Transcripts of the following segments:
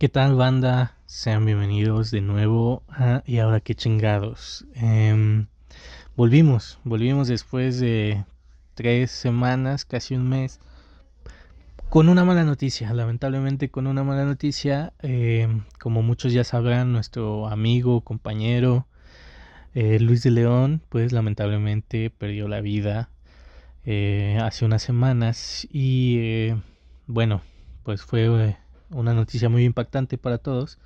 ¿Qué tal banda? Sean bienvenidos de nuevo Y ahora qué chingados. Em, volvimos, volvimos después de tres semanas, casi un mes, con una mala noticia, lamentablemente con una mala noticia. Em, como muchos ya sabrán, nuestro amigo, compañero eh, Luis de León, pues lamentablemente perdió la vida eh, hace unas semanas y eh, bueno, pues fue una noticia muy impactante para todos,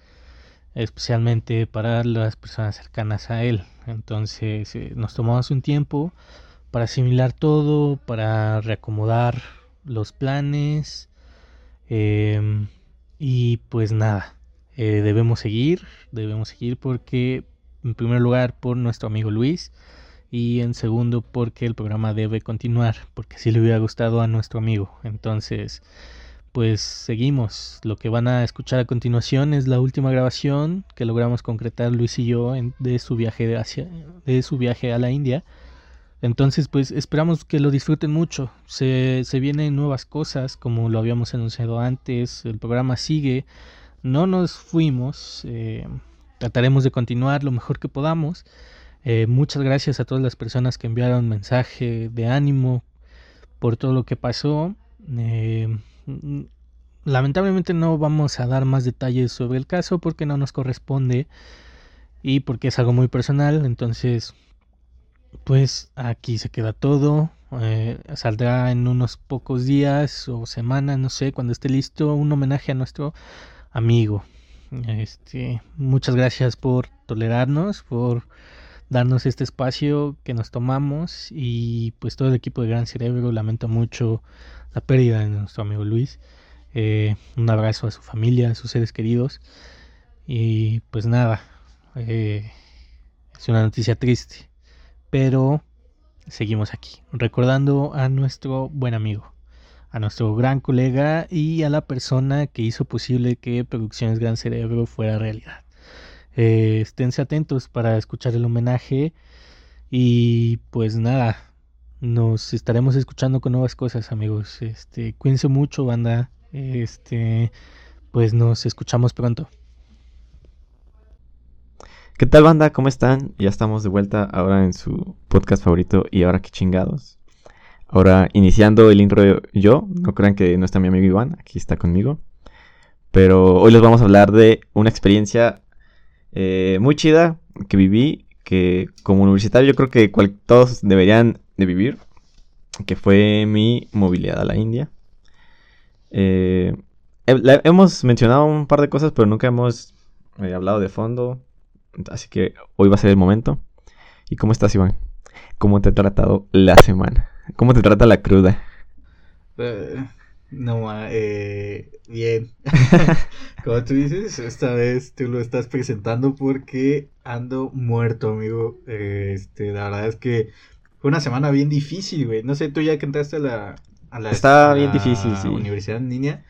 especialmente para las personas cercanas a él. Entonces eh, nos tomamos un tiempo para asimilar todo, para reacomodar los planes em, y pues nada, eh, debemos seguir, debemos seguir porque en primer lugar por nuestro amigo Luis y en segundo porque el programa debe continuar, porque si le hubiera gustado a nuestro amigo. Entonces, pues seguimos. Lo que van a escuchar a continuación es la última grabación que logramos concretar Luis y yo de su viaje de, hacia, de su viaje a la India. Entonces, pues esperamos que lo disfruten mucho. Se, se vienen nuevas cosas, como lo habíamos anunciado antes. El programa sigue. No nos fuimos. Eh, trataremos de continuar lo mejor que podamos. Eh, muchas gracias a todas las personas que enviaron mensaje de ánimo por todo lo que pasó. Eh, lamentablemente no vamos a dar más detalles sobre el caso porque no nos corresponde y porque es algo muy personal. Entonces, pues aquí se queda todo. Eh, saldrá en unos pocos días o semanas, no sé, cuando esté listo, un homenaje a nuestro amigo. Este, muchas gracias por tolerarnos, por darnos este espacio que nos tomamos y pues todo el equipo de Gran Cerebro lamento mucho la pérdida de nuestro amigo Luis. Eh, un abrazo a su familia, a sus seres queridos. Y pues nada, eh, es una noticia triste. Pero seguimos aquí, recordando a nuestro buen amigo, a nuestro gran colega y a la persona que hizo posible que Producciones Gran Cerebro fuera realidad. Eh, esténse atentos para escuchar el homenaje y pues nada, nos estaremos escuchando con nuevas cosas, amigos. Este, cuídense mucho, banda. Este, pues nos escuchamos pronto. ¿Qué tal, banda? ¿Cómo están? Ya estamos de vuelta ahora en su podcast favorito y ahora qué chingados. Ahora iniciando el intro yo, no crean que no está mi amigo Iván, aquí está conmigo. Pero hoy les vamos a hablar de una experiencia eh, muy chida que viví, que como universitario yo creo que todos deberían de vivir, que fue mi movilidad a la India. Eh, hemos mencionado un par de cosas, pero nunca hemos eh, hablado de fondo. Así que hoy va a ser el momento. ¿Y cómo estás, Iván? ¿Cómo te ha tratado la semana? ¿Cómo te trata la cruda? Eh, no, bien. Como tú dices, esta vez tú lo estás presentando porque ando muerto, amigo. este, la verdad es que fue una semana bien difícil, güey. No sé, tú ya que entraste a la, a la, Está bien difícil, sí. universidad en línea.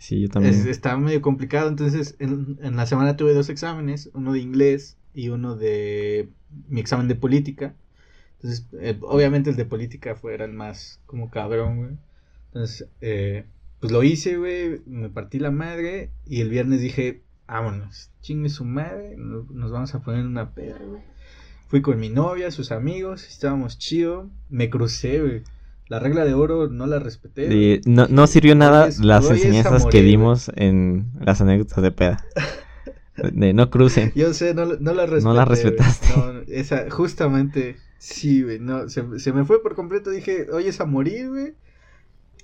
Sí, yo también. está medio complicado. Entonces, en, la semana tuve dos exámenes, uno de inglés y uno de mi examen de política. Entonces, eh, obviamente el de política fue el más como cabrón, güey. Entonces, eh, pues lo hice, güey, me partí la madre y el viernes dije, vámonos, chingue su madre, nos vamos a poner una peda, güey. Fui con mi novia, sus amigos, estábamos chido. Me crucé, güey. La regla de oro no la respeté. no, no sirvió nada las enseñanzas que dimos en las anécdotas de peda. De no crucen. Yo sé, no, no la respeté. No la respetaste. No, esa, justamente, sí, güey. No, se, se, me fue por completo. Dije, oye, es a morir, güey.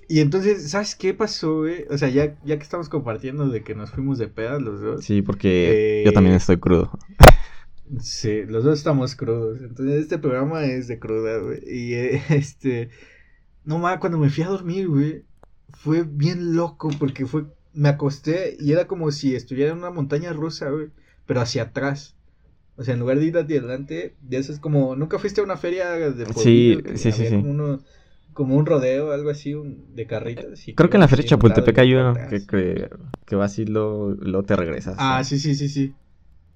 Y entonces, ¿sabes qué pasó, güey? O sea, ya, ya que estamos compartiendo de que nos fuimos de peda los dos. Sí, porque yo también eh, estoy crudo. Sí, los dos estamos crudos. Entonces, este programa es de cruda, güey. Y eh, este. No mames, cuando me fui a dormir, güey. Fue bien loco porque fue. Me acosté y era como si estuviera en una montaña rusa, güey. Pero hacia atrás. O sea, en lugar de ir hacia adelante, ya es como. ¿Nunca fuiste a una feria de Sí, sí, sí. Uno, como un rodeo, algo así, de carritas. Creo que en la feria Chapultepec hay uno que, que, que, va así, lo, lo te regresas. Ah, sí, sí, sí, sí.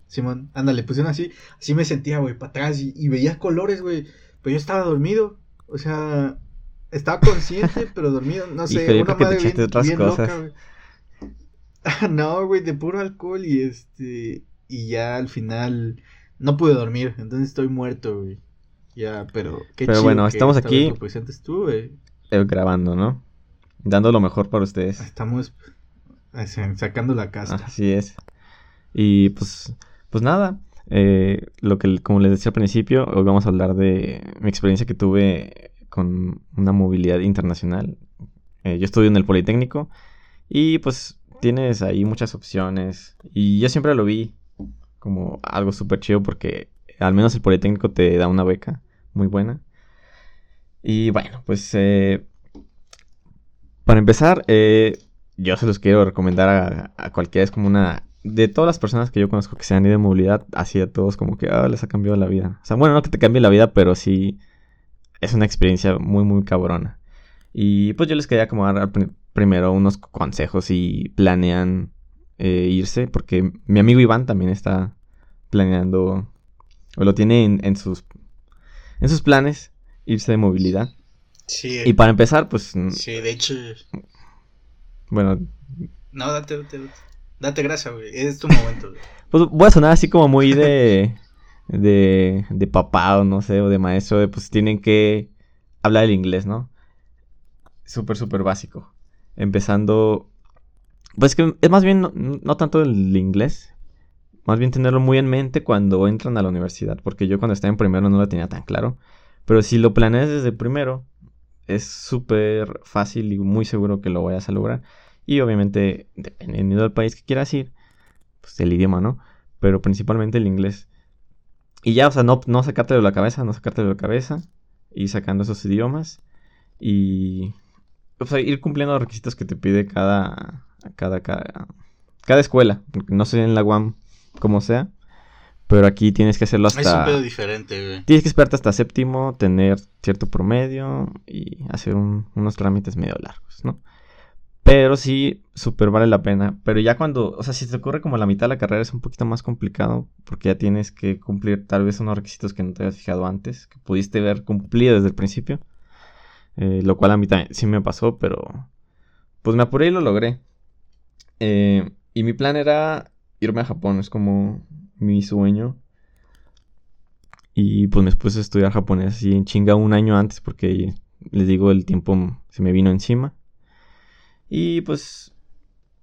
Simón, ándale, pusieron así, así me sentía, güey, para atrás y, veía colores, güey, pero yo estaba dormido, o sea, estaba consciente, pero dormido, no sé, una madre bien, bien loca, güey. no, güey, de puro alcohol y este. Y ya al final no pude dormir, entonces estoy muerto, güey. Ya, pero qué Pero bueno, estamos aquí. tú, güey. Eh, grabando, ¿no? Dando lo mejor para ustedes. Estamos eh, sacando la casa. Así es. Y pues, pues nada. Eh, lo que, como les decía al principio, hoy vamos a hablar de mi experiencia que tuve con una movilidad internacional. yo estudio en el Politécnico y pues tienes ahí muchas opciones. Y yo siempre lo vi como algo súper chido porque al menos el Politécnico te da una beca muy buena. Y bueno, pues eh, para empezar, eh, yo se los quiero recomendar a, cualquiera. Es como una... De todas las personas que yo conozco que se han ido de movilidad, así a todos como que ah, les ha cambiado la vida. O sea, bueno, no que te cambie la vida, pero sí es una experiencia muy, muy cabrona. Y pues yo les quería como dar primero unos consejos si planean eh, irse, porque mi amigo Iván también está planeando, o lo tiene en, sus, en sus planes, irse de movilidad. Sí. Y para empezar, pues... Sí, de hecho... Bueno... No, date, date, date gracias, güey. Es tu momento, Pues voy a sonar así como muy de... de, de papá o no sé, o de maestro, de pues tienen que hablar el inglés, ¿no? Súper, súper básico. Empezando pues que es más bien no, tanto el inglés, más bien tenerlo muy en mente cuando entran a la universidad, porque yo cuando estaba en primero no lo tenía tan claro, pero si lo planeas desde primero, es súper fácil y muy seguro que lo vayas a lograr. Y obviamente, dependiendo del país que quieras ir, pues el idioma, ¿no? Pero principalmente el inglés. Y ya, o sea, no, no sacarte de la cabeza, no sacarte de la cabeza, y sacando esos idiomas. Y o sea, ir cumpliendo los requisitos que te pide cada, cada, cada, cada escuela. No sé en la UAM como sea. Pero aquí tienes que hacerlo hasta. Es un pedo diferente, güey. Tienes que esperarte hasta séptimo, tener cierto promedio y hacer unos trámites medio largos, ¿no? Pero sí, súper vale la pena. Pero ya cuando, o sea, si te ocurre como la mitad de la carrera es un poquito más complicado porque ya tienes que cumplir tal vez unos requisitos que no te habías fijado antes, que pudiste ver cumplido desde el principio. Eh, lo cual a mí también sí me pasó, pero pues me apuré y lo logré. Eh, y mi plan era irme a Japón, es como mi sueño. Y pues me puse a estudiar japonés así en chinga un año antes porque les digo el tiempo se me vino encima. Y pues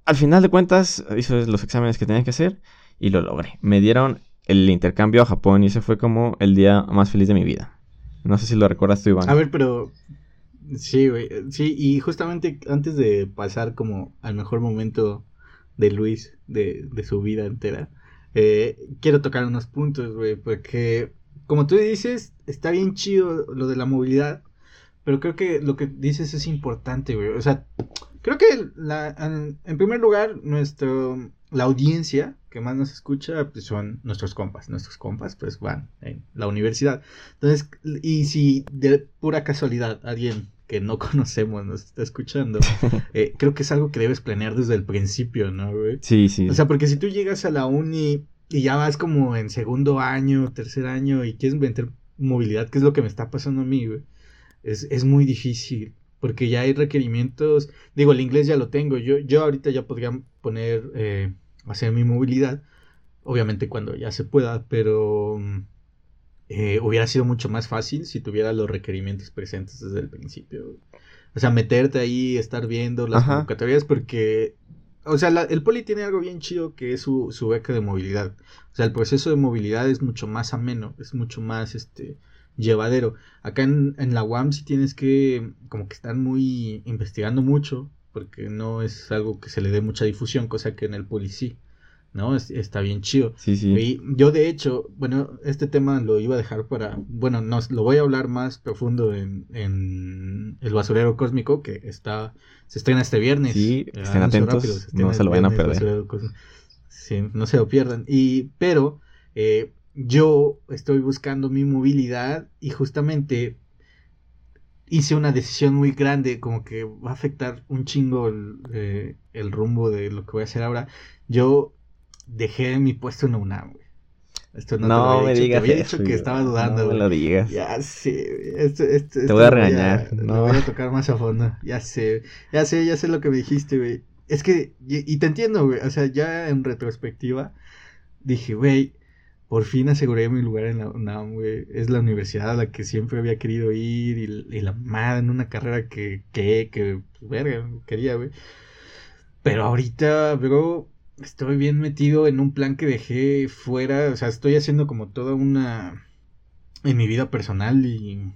al final de cuentas hice los exámenes que tenía que hacer y lo logré. Me dieron el intercambio a Japón y ese fue como el día más feliz de mi vida. No sé si lo recuerdas tú, Iván. A ver, pero Sí, güey. Sí, y justamente antes de pasar como al mejor momento de Luis, de, de su vida entera, eh, quiero tocar unos puntos, güey, porque como tú dices, está bien chido lo de la movilidad, pero creo que lo que dices es importante, güey. O sea, creo que la, en, primer lugar, nuestro, la audiencia que más nos escucha pues son nuestros compas. Nuestros compas pues van en la universidad. Entonces, y si de pura casualidad alguien que no conocemos nos está escuchando, eh, creo que es algo que debes planear desde el principio, ¿no, güey? Sí, sí. O sea, porque si tú llegas a la uni y ya vas como en segundo año, tercer año y quieres meter movilidad, que es lo que me está pasando a mí, güey, es, es muy difícil. Porque ya hay requerimientos, digo, el inglés ya lo tengo, yo, yo ahorita ya podría poner, eh, hacer mi movilidad, obviamente cuando ya se pueda, pero mm, eh, hubiera sido mucho más fácil si tuviera los requerimientos presentes desde el principio. O sea, meterte ahí, estar viendo las convocatorias, porque, o sea, el poli tiene algo bien chido que es su, su beca de movilidad. O sea, el proceso de movilidad es mucho más ameno, es mucho más, este, llevadero. Acá en, en la UAM sí tienes que, como que estar muy, investigando mucho, porque no es algo que se le dé mucha difusión, cosa que en el poli sí. ¿No? está bien chido. Sí, sí. Y yo de hecho, bueno, este tema lo iba a dejar para, bueno, no, lo voy a hablar más profundo en, en El Basurero Cósmico, que está, se estrena este viernes. Sí, estén atentos, no se lo vayan a perder. Sí, no se lo pierdan. Y, pero, eh, yo estoy buscando mi movilidad y justamente hice una decisión muy grande, como que va a afectar un chingo el, eh, el rumbo de lo que voy a hacer ahora. Yo dejé mi puesto en UNAM, güey. Esto no, no me digas te había dicho que estaba dudando, No me lo digas. Ya sé, esto, esto, te voy a regañar. no. Lo voy a tocar más a fondo. Ya sé, ya sé, ya sé lo que me dijiste, güey. es que, y, y te entiendo, güey, o sea, ya en retrospectiva, dije, güey, por fin aseguré mi lugar en la UNAM, güey. Es la universidad a la que siempre había querido ir y, y la madre en una carrera que, que, que, pues, verga, quería, güey. Pero ahorita, bro, estoy bien metido en un plan que dejé fuera. O sea, estoy haciendo como toda una. En mi vida personal y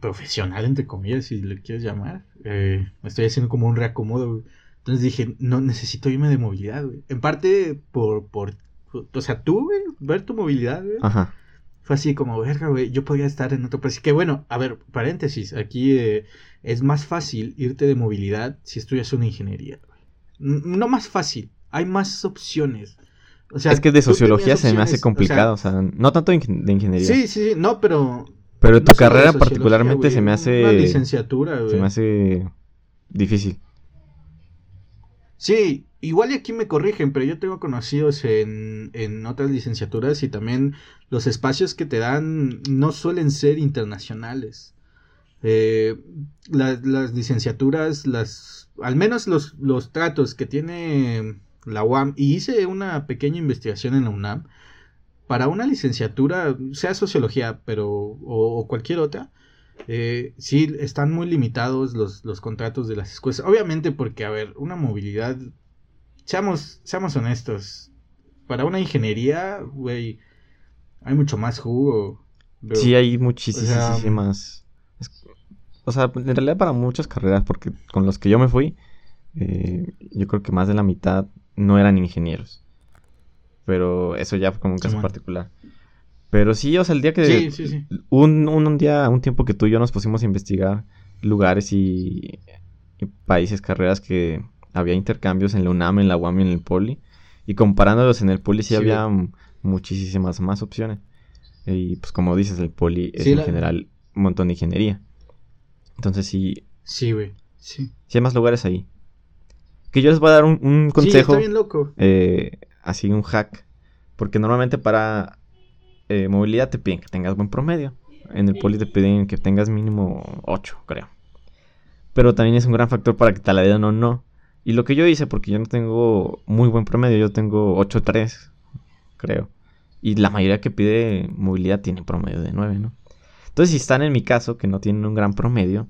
profesional, entre comillas, si le quieres llamar. Eh, estoy haciendo como un reacomodo, güey. Entonces dije, no, necesito irme de movilidad, güey. En parte por, por, o sea, tú, güey, ver tu movilidad, güey. Ajá. Fue así como, verga, güey, yo podría estar en otro país. Que bueno, a ver, paréntesis, aquí eh, es más fácil irte de movilidad si estudias una ingeniería, güey. No más fácil, hay más opciones. O sea, es que de sociología se me hace complicado, o sea, no tanto de ingen- de ingeniería. Sí, sí, sí, no, pero... pero no tu carrera particularmente güey, se me Una hace. licenciatura, güey. Se me hace difícil. Sí, igual y aquí me corrigen, pero yo tengo conocidos en, en otras licenciaturas y también los espacios que te dan no suelen ser internacionales. Eh, la- las licenciaturas, las, al menos los, los tratos que tiene la UAM, y hice una pequeña investigación en la UNAM, para una licenciatura, sea sociología, pero, o, o cualquier otra, eh, sí, están muy limitados los, los contratos de las escuelas. Obviamente porque, a ver, una movilidad, seamos, seamos honestos, para una ingeniería, güey, hay mucho más jugo. bro. Sí, hay muchísimas. O es- O sea, en realidad para muchas carreras, porque con los que yo me fui, eh, yo creo que más de la mitad no eran ingenieros. Pero eso ya fue como un caso particular. Pero sí, o sea, el día que... Sí, sí, sí. Un, un, un día, un tiempo que tú y yo nos pusimos a investigar lugares y, y países, carreras que había intercambios en la UNAM, en la UAM y en el Poli. Y comparándolos en el Poli sí, había muchísimas más opciones. Y pues como dices, el Poli es en la- general un montón de ingeniería. Entonces sí, Sí, güey. Sí. sí hay más lugares ahí. Que yo les voy a dar un, un Sí, consejo, está bien loco. eh, así un hack. Porque normalmente para eh, movilidad te piden que tengas buen promedio. En el poli te piden que tengas mínimo 8, creo. Pero también es un gran factor para que te la den o no. Y lo que yo hice, porque yo no tengo muy buen promedio, yo tengo 8.3, creo. Y la mayoría que pide movilidad tiene promedio de 9, ¿no? Entonces, si están en mi caso, que no tienen un gran promedio,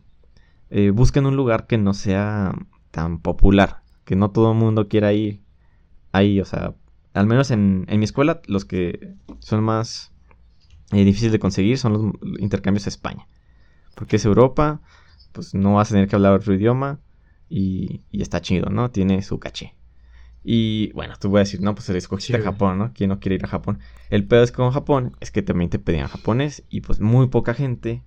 eh, busquen un lugar que no sea tan popular, que no todo el mundo quiera ir ahí, o sea, al menos en, en mi escuela, los que son más eh, difíciles de conseguir son los intercambios a España. Porque es Europa, pues no vas a tener que hablar otro idioma y, y está chido, ¿no? Tiene su caché. Y bueno, tú voy a decir, no, pues escogiste a. Japón, ¿no? ¿Quién no quiere ir a Japón? El pedo es con Japón, es que también te pedían japonés y pues muy poca gente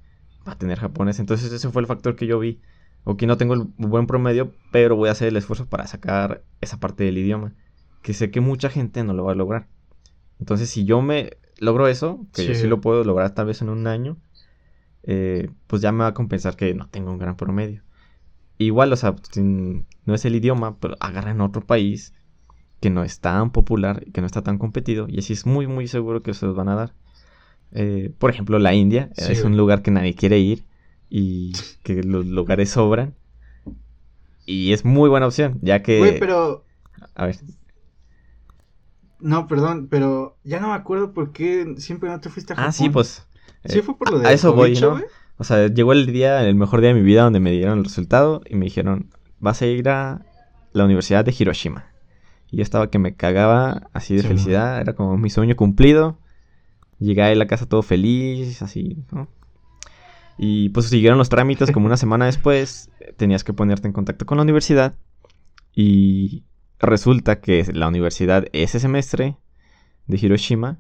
va a tener japonés. Entonces ese fue el factor que yo vi. Ok, no tengo el buen promedio, pero voy a hacer el esfuerzo para sacar esa parte del idioma. Que sé que mucha gente no lo va a lograr. Entonces si yo me logro eso, que yo Sí. lo puedo lograr tal vez en un año, eh, pues ya me va a compensar que no tengo un gran promedio. Igual, o sea, sin- no es el idioma, pero agarren otro país que no es tan popular que no está tan competido. Y así es muy, muy seguro que se los van a dar. Eh, por ejemplo, la India Sí, es un lugar que nadie quiere ir y que los lugares sobran. Y es muy buena opción, ya que... Güey, pero... A ver, No, perdón, pero ya no me acuerdo por qué siempre no te fuiste a Japón. ah, sí, pues... Sí, fue por lo de a eso voy, ¿no? güey? O sea, llegó el día, el mejor día de mi vida donde me dieron el resultado y me dijeron, vas a ir a la Universidad de Hiroshima. Y yo estaba que me cagaba así de Sí, felicidad, era como mi sueño cumplido. Llegué a la casa todo feliz, así, ¿no? Y pues siguieron los trámites como una semana después, tenías que ponerte en contacto con la universidad y resulta que la universidad ese semestre de Hiroshima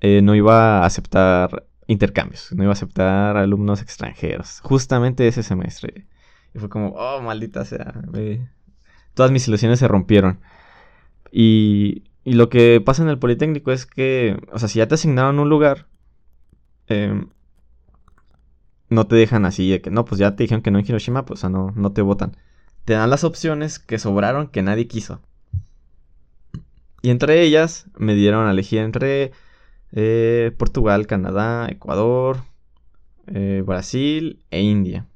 eh, no iba a aceptar intercambios, no iba a aceptar alumnos extranjeros, justamente ese semestre. Y fue como, oh, maldita sea, todas mis ilusiones se rompieron. Y, y lo que pasa en el Politécnico es que, o sea, si ya te asignaron un lugar, em, no te dejan así de que, no, pues ya te dijeron que no en Hiroshima, pues o sea, no, no te votan. Te dan las opciones que sobraron que nadie quiso. Y entre ellas me dieron a elegir entre eh, Portugal, Canadá, Ecuador, eh, Brasil e India.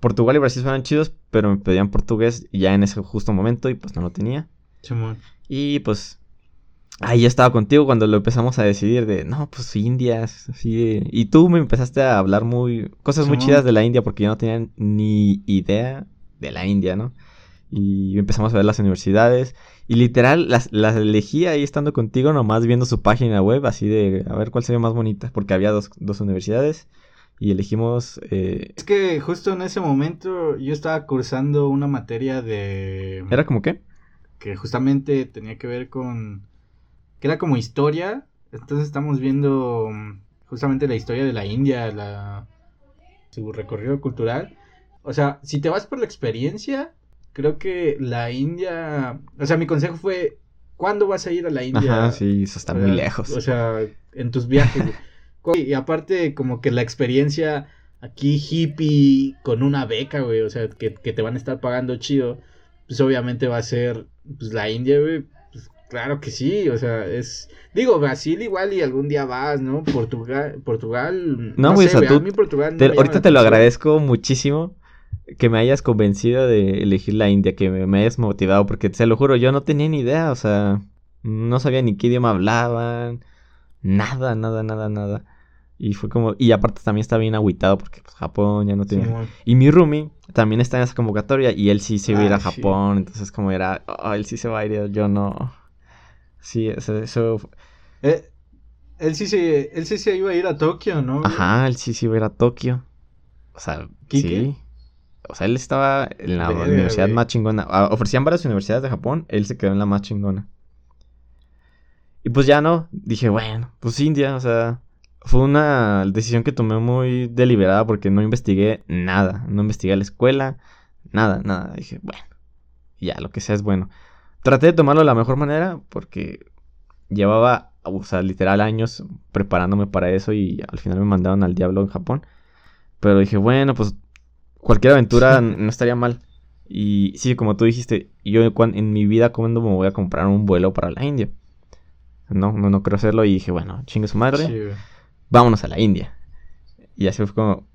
Portugal y Brasil suenan chidos, pero me pedían portugués ya en ese justo momento y pues no lo tenía. Y pues ahí yo estaba contigo cuando lo empezamos a decidir de, no, pues Indias, así. Y tú me empezaste a hablar muy, cosas muy chidas de la India porque yo no tenía ni idea de la India, ¿no? Y empezamos a ver las universidades. Y literal, las, las elegí ahí estando contigo, nomás viendo su página web, así de a ver cuál se ve más bonita. Porque había dos, dos universidades. Y elegimos. eh, Es que justo en ese momento yo estaba cursando una materia de... ¿Era como qué? que justamente tenía que ver con que era como historia entonces estamos viendo mm, justamente la historia de la India la su recorrido cultural o sea si te vas por la experiencia creo que la India o sea mi consejo fue ¿cuándo vas a ir a la India? Ajá, sí, eso está muy lejos. O sea, en tus viajes. y aparte, como que la experiencia aquí hippie con una beca, güey. O sea, que, que te van a estar pagando chido. Pues obviamente va a ser pues, la India, güey. Claro que sí. O sea, es. Digo, Brasil igual y algún día vas, ¿no? Portugal. Portugal. No, güey, o sea, güey, a mí Portugal no Te- ahorita te lo agradezco muchísimo que me hayas convencido de elegir la India, que me, me hayas motivado, porque te lo juro, yo no tenía ni idea, o sea, no sabía ni qué idioma hablaban, nada, nada, nada, nada. Y fue como, y aparte también estaba bien agüitado porque pues, Japón ya no tenía. Simón. Y mi roomie también está en esa convocatoria y él sí se iba a ir a sí. Japón, entonces como era, "Oh, él sí se va a ir, yo no. Sí, eso, eso Eh, él sí se, él sí se iba a ir a Tokio, ¿no? Ajá, él sí se iba a ir a Tokio. O sea, sí. O sea, él estaba en la universidad más chingona. Ah, Ofrecían varias universidades de Japón, él se quedó en la más chingona. Y pues ya no, dije, bueno, pues India, o sea, fue una decisión que tomé muy deliberada porque no investigué nada, no investigué la escuela, nada, nada. Dije, bueno, ya, lo que sea es bueno. Traté de tomarlo de la mejor manera porque llevaba, o sea, literal años preparándome para eso y al final me mandaron al diablo en Japón. Pero dije, bueno, pues cualquier aventura no estaría mal. Y sí, como tú dijiste, yo en mi vida cuando me voy a comprar un vuelo para la India. No, no, no quiero hacerlo y dije, bueno, chingue su madre, Sí, vámonos a la India. Y así fue como,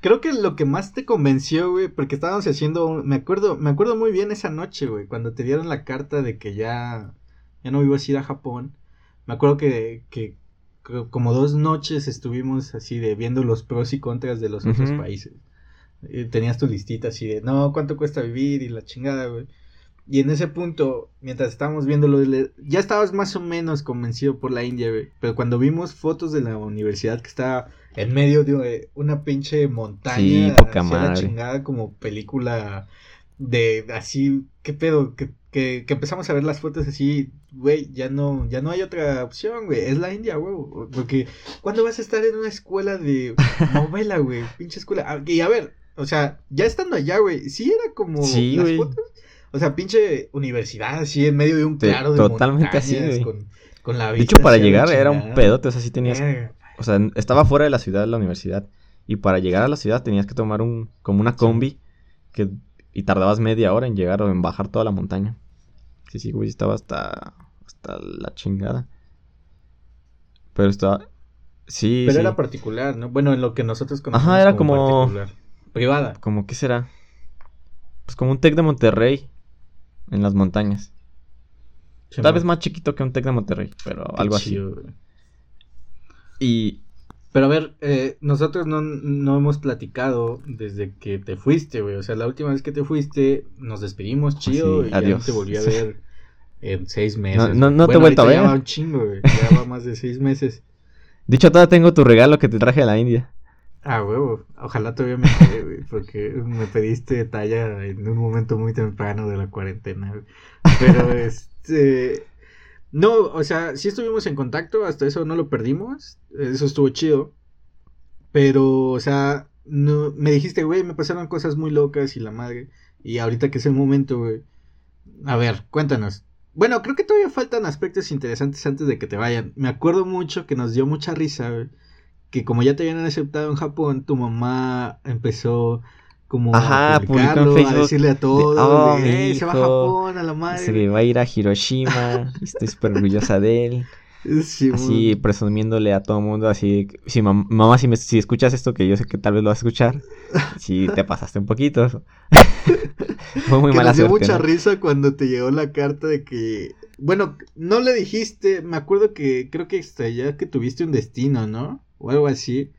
Creo que lo que más te convenció, güey, porque estábamos haciendo, un- me acuerdo, me acuerdo muy bien esa noche, güey, cuando te dieron la carta de que ya, ya no ibas a ir a Japón. Me acuerdo que, que, como dos noches estuvimos así de viendo los pros y contras de los otros países. Eh, tenías tu listita así de, no, ¿cuánto cuesta vivir? Y la chingada, güey. Y en ese punto, mientras estábamos viendo lo de... Ya estabas más o menos convencido por la India, güey. Pero cuando vimos fotos de la universidad que estaba en medio de una pinche montaña... Sí, poca la madre. chingada como película de así... ¿Qué pedo? Que, que, que empezamos a ver las fotos así... Güey, ya no, ya no hay otra opción, güey. Es la India, güey. Porque... ¿Cuándo vas a estar en una escuela de novela, güey? Pinche escuela. Ah, Y a ver, o sea, ya estando allá, güey, sí era como Sí, las güey. fotos. O sea, pinche universidad así en medio de un claro de totalmente así, güey. con, con la de vista hecho para llegar era un pedote, o sea, sí tenías Verga. O sea, estaba fuera de la ciudad la universidad. Y para llegar a la ciudad tenías que tomar un, como una combi. Que, y tardabas media hora en llegar o en bajar toda la montaña. Sí, sí, güey, estaba hasta, hasta la chingada. Pero estaba... Sí, Pero sí. era particular, ¿no? Bueno, en lo que nosotros conocemos Ajá, era como-. Privada. Como, ¿qué será? Pues como un Tec de Monterrey. En las montañas. Tal vez más chiquito que un Tec de Monterrey, pero Qué algo así. güey. Y... Pero a ver, eh, nosotros no, no hemos platicado desde que te fuiste, güey. O sea, la última vez que te fuiste, nos despedimos chido Sí, y ya adiós. no te volví a ver en seis meses. No- no- no te he vuelto a ver. Ya va un chingo, güey. Ya va más de seis meses. Dicho, todavía tengo tu regalo que te traje de la India. Ah, huevo. Ojalá todavía me quede, güey. Porque me pediste talla en un momento muy temprano de la cuarentena, güey. Pero este. No, o sea, sí estuvimos en contacto, hasta eso no lo perdimos. Eso estuvo chido. Pero, o sea, no, me dijiste, güey, me pasaron cosas muy locas y la madre. Y ahorita que es el momento, güey. A ver, cuéntanos. Bueno, creo que todavía faltan aspectos interesantes antes de que te vayan. Me acuerdo mucho que nos dio mucha risa, güey. Que como ya te habían aceptado en Japón, tu mamá empezó como Ajá, a publicó en publicarlo, a Facebook decirle a todos, de, "Oh, de, mi "Ey, se va a Japón, a la madre. Se va a ir a Hiroshima. estoy súper orgullosa de él. Sí, Así presumiéndole a todo mundo. Así, si mam- mamá, si, me, si escuchas esto, que yo sé que tal vez lo vas a escuchar. Si te pasaste un poquito. Fue muy que mala nos dio suerte. mucha ¿no? risa cuando te llegó la carta de que. Bueno, no le dijiste. Me acuerdo que creo que ya que tuviste un destino, ¿no? O algo así.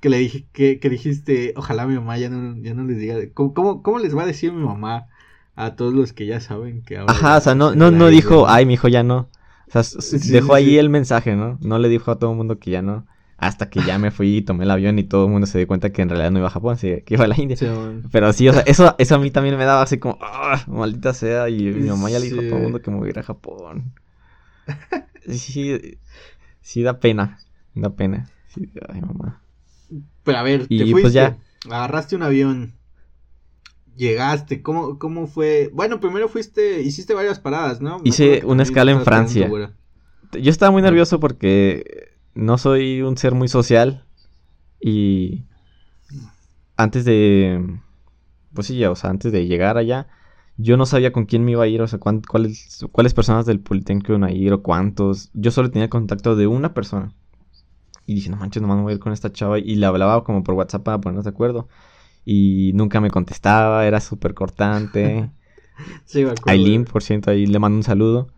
Que le dije, que, que dijiste, ojalá mi mamá ya no, ya no les diga. ¿Cómo, cómo, cómo les va a decir mi mamá a todos los que ya saben que ahora. Ajá, o sea, no, no, no dijo, ay, mi hijo ya no. O sea, Sí, dejó sí, ahí sí. el mensaje, ¿no? No le dijo a todo el mundo que ya no. Hasta que ya me fui y tomé el avión y todo el mundo se dio cuenta que en realidad no iba a Japón, que iba a la India. Pero sí, o sea, eso, eso a mí también me daba así como, ah, maldita sea. Y mi mamá ya le dijo a todo el mundo que me voy a ir a Japón. Sí, sí da pena, da pena. Sí, ay, mamá. Pero a ver, te Y, fuiste. pues, ya. Agarraste un avión. Llegaste. ¿Cómo, ¿Cómo fue? Bueno, primero fuiste. Hiciste varias paradas, ¿no? Me Hice una escala en Francia. Yo estaba muy nervioso porque no soy un ser muy social y antes de, pues sí, o sea, antes de llegar allá, yo no sabía con quién me iba a ir, o sea, cuáles, cuáles personas del Politécnico iban a ir o cuántos. Yo solo tenía contacto de una persona. Y dije, no manches, nomás me voy a ir con esta chava. Y le hablaba como por WhatsApp para ponernos de acuerdo. Y nunca me contestaba, era súper cortante. Sí, me acuerdo. Aileen, por cierto, ahí le mando un saludo.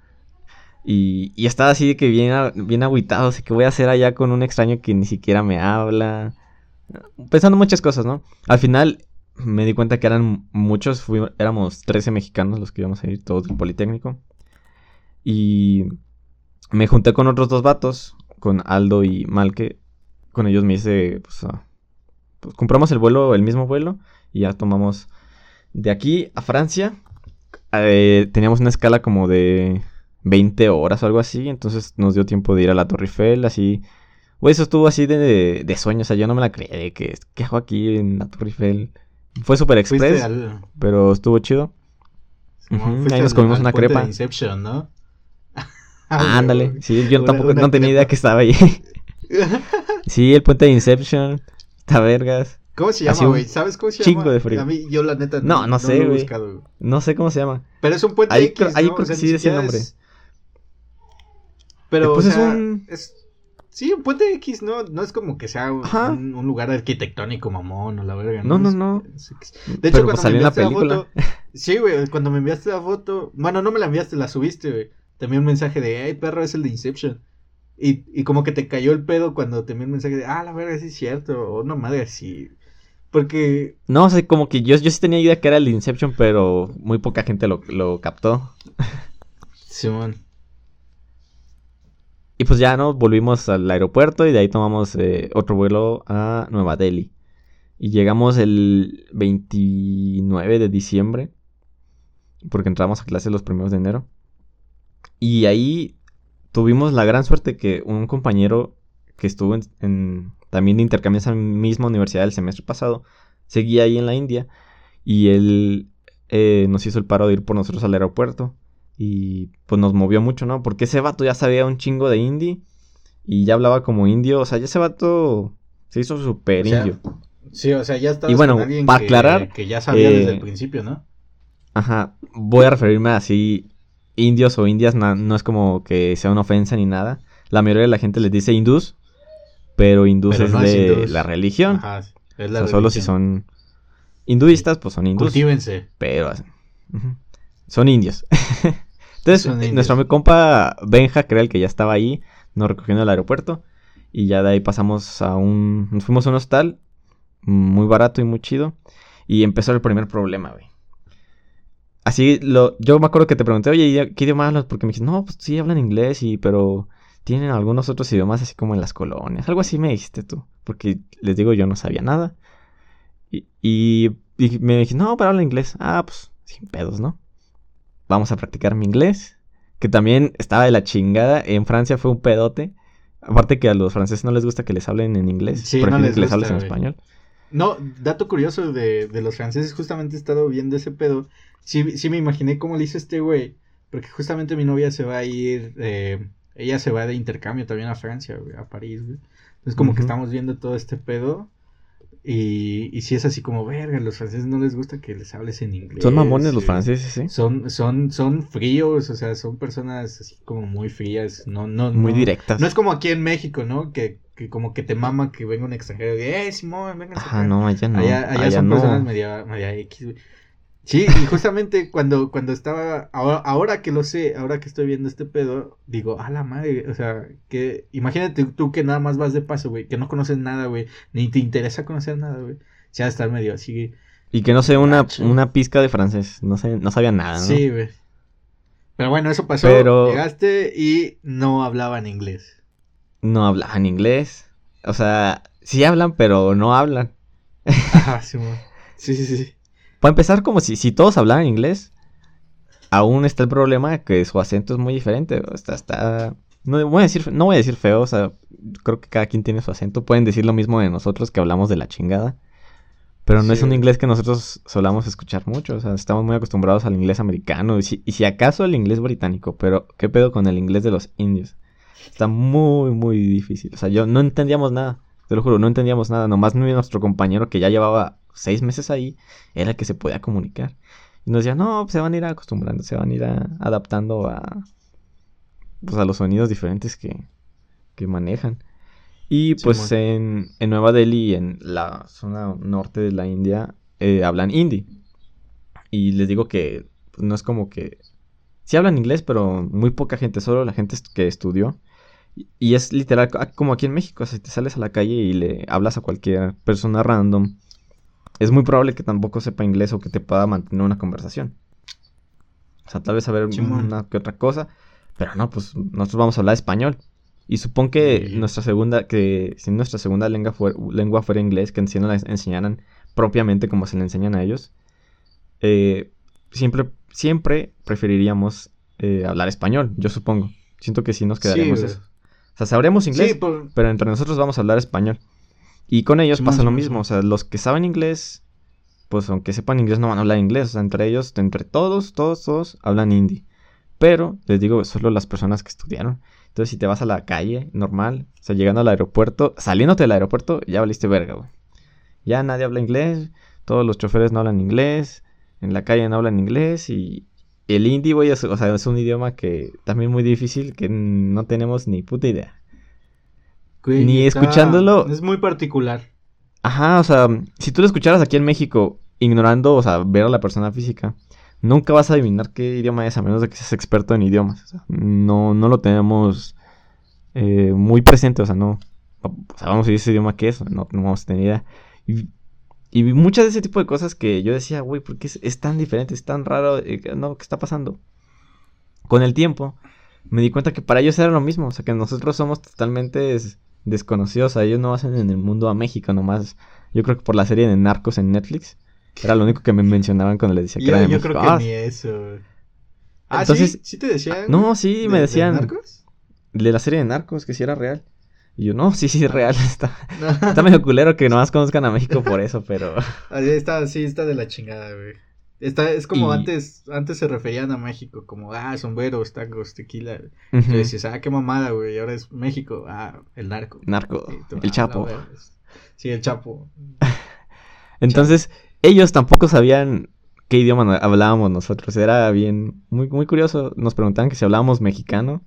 Y, y estaba así de que bien, bien agüitado, así que voy a hacer allá con un extraño que ni siquiera me habla. Pensando muchas cosas, ¿no? Al final me di cuenta que eran muchos, fui- éramos 13 mexicanos los que íbamos a ir, todos del Politécnico. Y me junté con otros dos vatos, con Aldo y Malque. Con ellos me hice, pues, ah, pues, compramos el vuelo, el mismo vuelo, y ya tomamos de aquí a Francia. Eh, teníamos una escala como de 20 horas o algo así, entonces nos dio tiempo de ir a la Torre Eiffel, así. Güey, eso estuvo así de, de sueño, o sea, yo no me la creía de que, ¿qué hago aquí en la Torre Eiffel? Fue super express, al. pero estuvo chido. Ujú, fuiste ahí nos comimos una crepa. de Inception, ¿no? Ah, ándale, sí, yo Una- tampoco una no tenía idea que estaba ahí. sí, el puente de Inception, está vergas. ¿Cómo se llama, güey? ¿Sabes cómo se chingo llama? de frío. A mí, yo la neta No, no sé, lo he güey. No sé cómo se llama. Pero es un puente Ahí X, creo- ahí ¿no? creo O sea, que ni sí decía el nombre. es- Pero, Pues o es un- es- Sí, un puente X, ¿no? No es como que sea un, Ajá. un- un lugar arquitectónico mamón o la verga, No, no, no. De Pero, hecho, pues, cuando me salió en la enviaste la foto... Sí, güey, cuando me enviaste la foto... Bueno, no me la enviaste, la subiste, güey. También un mensaje de, ay, perro, es el de Inception. Y, y como que te cayó el pedo cuando te envié un mensaje de, ah, la verga, sí es cierto. O no, madre, así. Porque No, o sea, como que yo, yo sí tenía idea que era el de Inception, pero muy poca gente lo, lo captó. Simón. Y pues ya, ¿no? Volvimos al aeropuerto y de ahí tomamos eh, otro vuelo a Nueva Delhi. Y llegamos el 29 de diciembre, porque entramos a clases los primeros de enero. Y ahí tuvimos la gran suerte que un compañero que estuvo en, en- también de intercambio en esa misma universidad el semestre pasado, seguía ahí en la India. Y él eh, nos hizo el paro de ir por nosotros al aeropuerto. Y pues nos movió mucho, ¿no? Porque ese vato ya sabía un chingo de indie. Y ya hablaba como indio. O sea, ya ese vato se hizo súper O sea, indio. Sí, o sea, ya estabas Y bueno, con alguien para que, aclarar, que ya sabía desde el principio, ¿no? Ajá. Voy a referirme así. Indios o indias na- no es como que sea una ofensa ni nada. La mayoría de la gente les dice hindús. Pero hindús Pero es no de hindús. la religión. Ajá, es O la sea, solo si son hinduistas, pues son hindús. Cultívense. Pero son indios. Entonces, Son indios. nuestro compa Benja, que era el que ya estaba ahí, nos recogió en el aeropuerto. Y ya de ahí pasamos a un. Nos fuimos a un hostal. Muy barato y muy chido. Y empezó el primer problema, güey. Así, lo, yo me acuerdo que te pregunté, oye, ¿y ¿qué idioma hablas? Porque me dijiste, no, pues sí hablan inglés, y, pero tienen algunos otros idiomas así como en las colonias. Algo así me dijiste tú. Porque les digo, yo no sabía nada. Y, y, y me dijiste, no, pero habla inglés. Ah, pues sin pedos, ¿no? Vamos a practicar mi inglés. Que también estaba de la chingada. En Francia fue un pedote. Aparte que a los franceses no les gusta que les hablen en inglés. Sí, no prefieren les que les hables en español. No, dato curioso de, de los franceses, justamente he estado viendo ese pedo. Sí, sí me imaginé cómo le hizo este güey. Porque justamente mi novia se va a ir. eh, ella se va de intercambio también a Francia, güey, a París, güey. Entonces, como que estamos viendo todo este pedo. Y, y sí es así como, verga, los franceses no les gusta que les hables en inglés. Son mamones los eh, franceses, ¿eh? Son, son, son fríos, o sea, son personas así como muy frías. No, no, Muy no- directas. No es como aquí en México, ¿no? Que, que como que te mama que venga un extranjero y, eh, Simón, venga Ajá, no, allá no. Allá, allá allá son no. personas media, media X, güey. Sí, y justamente cuando, cuando estaba, ahora, ahora que lo sé, ahora que estoy viendo este pedo, digo, a la madre, o sea, que imagínate tú que nada más vas de paso, güey, que no conoces nada, güey, ni te interesa conocer nada, güey. Ya estar medio así. Y que no sé, una, una pizca de francés, no sé, no sabía nada, ¿no? Sí, güey. Pero bueno, eso pasó. Pero- Llegaste y no hablaban inglés. No hablaban inglés. O sea, sí hablan, pero no hablan. Ajá, sí, sí, sí, sí. Para empezar, como si, si todos hablaran inglés, aún está el problema de que su acento es muy diferente. Sea, está... No voy, a decir, no voy a decir feo, o sea, creo que cada quien tiene su acento. Pueden decir lo mismo de nosotros que hablamos de la chingada. Pero no Sí, es un inglés que nosotros solamos escuchar mucho. O sea, estamos muy acostumbrados al inglés americano. Y si, y si acaso al inglés británico. Pero, ¿qué pedo con el inglés de los indios? Está muy, muy difícil. O sea, yo no entendíamos nada. Te lo juro, no entendíamos nada. Nomás nuestro compañero que ya llevaba seis meses ahí era el que se podía comunicar. Y nos decía, no, pues se van a ir acostumbrando, se van a ir a- adaptando a, pues, a los sonidos diferentes que, que manejan. Y pues en, en Nueva Delhi, en la zona norte de la India, eh, hablan hindi. Y les digo que pues, no es como que... Sí hablan inglés, pero muy poca gente, solo la gente que estudió. Y- es literal como aquí en México, si te sales a la calle y le hablas a cualquier persona random, es muy probable que tampoco sepa inglés o que te pueda mantener una conversación. O sea, tal vez saber Simón. una que otra cosa, pero no, pues nosotros vamos a hablar español. Y supongo que Sí. nuestra segunda, que si nuestra segunda lengua, fuera, lengua fuera inglés, que si no la enseñaran propiamente como se le enseñan a ellos, eh, siempre, siempre preferiríamos eh, hablar español, yo supongo. Siento que sí nos quedaríamos Sí, eso. O sea, sabremos inglés, Sí, por... pero entre nosotros vamos a hablar español. Y con ellos pasa lo mismo, o sea, los que saben inglés, pues aunque sepan inglés no van a hablar inglés, o sea, entre ellos, entre todos, todos, todos hablan hindi. Pero, les digo, solo las personas que estudiaron. Entonces, si te vas a la calle, normal, o sea, llegando al aeropuerto, saliéndote del aeropuerto, ya valiste verga, güey. Ya nadie habla inglés, todos los choferes no hablan inglés, en la calle no hablan inglés y el hindi, güey, es, o sea, es un idioma que también muy difícil, que no tenemos ni puta idea. Güey, Ni está- escuchándolo- Es muy particular. Ajá, o sea, si tú lo escucharas aquí en México, ignorando, o sea, ver a la persona física, nunca vas a adivinar qué idioma es, a menos de que seas experto en idiomas. O sea, no, no lo tenemos eh, muy presente, o sea, no. O sea, vamos a decir ese idioma que es, no, no vamos a tener idea. Y, y muchas de ese tipo de cosas que yo decía, güey, ¿por qué es, es tan diferente, es tan raro? eh, no, ¿qué está pasando? Con el tiempo, me di cuenta que para ellos era lo mismo, o sea, que nosotros somos totalmente desconocidos, o sea, ellos no hacen en el mundo a México nomás. Yo creo que por la serie de Narcos en Netflix, era lo único que me mencionaban cuando les decía que Yo, era de yo México. creo que Ah, ni eso. Ah, Entonces- ¿sí? ¿Sí te decían? no, sí, ¿De- me de decían narcos? de la serie de Narcos, que sí era real. Y yo, no, sí, sí, es real. Está, está medio culero que nomás conozcan a México por eso, pero... Así está, sí, está de la chingada, güey. Está, es como Y- antes, antes se referían a México, como, ah, sombreros, tacos, tequila. Ujú. Y decías, ah, qué mamada, güey, y ahora es México, ah, el narco. Narco, tú, el "Ah, Chapo. verga". Sí, el Chapo. Entonces, ellos tampoco sabían qué idioma hablábamos nosotros. Era bien, muy, muy curioso. Nos preguntaban que si hablábamos mexicano.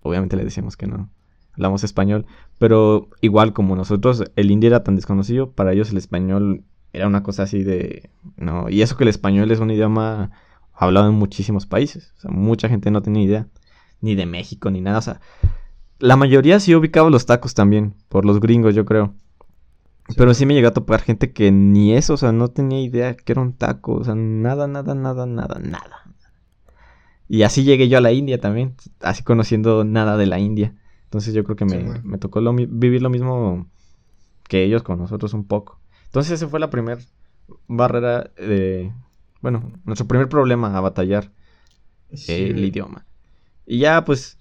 Obviamente le decíamos que no. Hablamos español. Pero igual como nosotros, el hindi era tan desconocido, para ellos el español era una cosa así de... No, y eso que el español es un idioma hablado en muchísimos países. O sea, mucha gente no tenía idea. Ni de México, ni nada. O sea, la mayoría sí ubicaba los tacos también. Por los gringos, yo creo. Pero sí me llegó a topar gente que ni eso, o sea, no tenía idea que era un taco, o sea, nada, nada, nada, nada, nada. Y así llegué yo a la India también, así conociendo nada de la India. Entonces yo creo que me, Sí, me tocó lo vivir lo mismo que ellos con nosotros un poco. Entonces esa fue la primera barrera de, bueno, nuestro primer problema a batallar Sí, el idioma. Y ya, pues,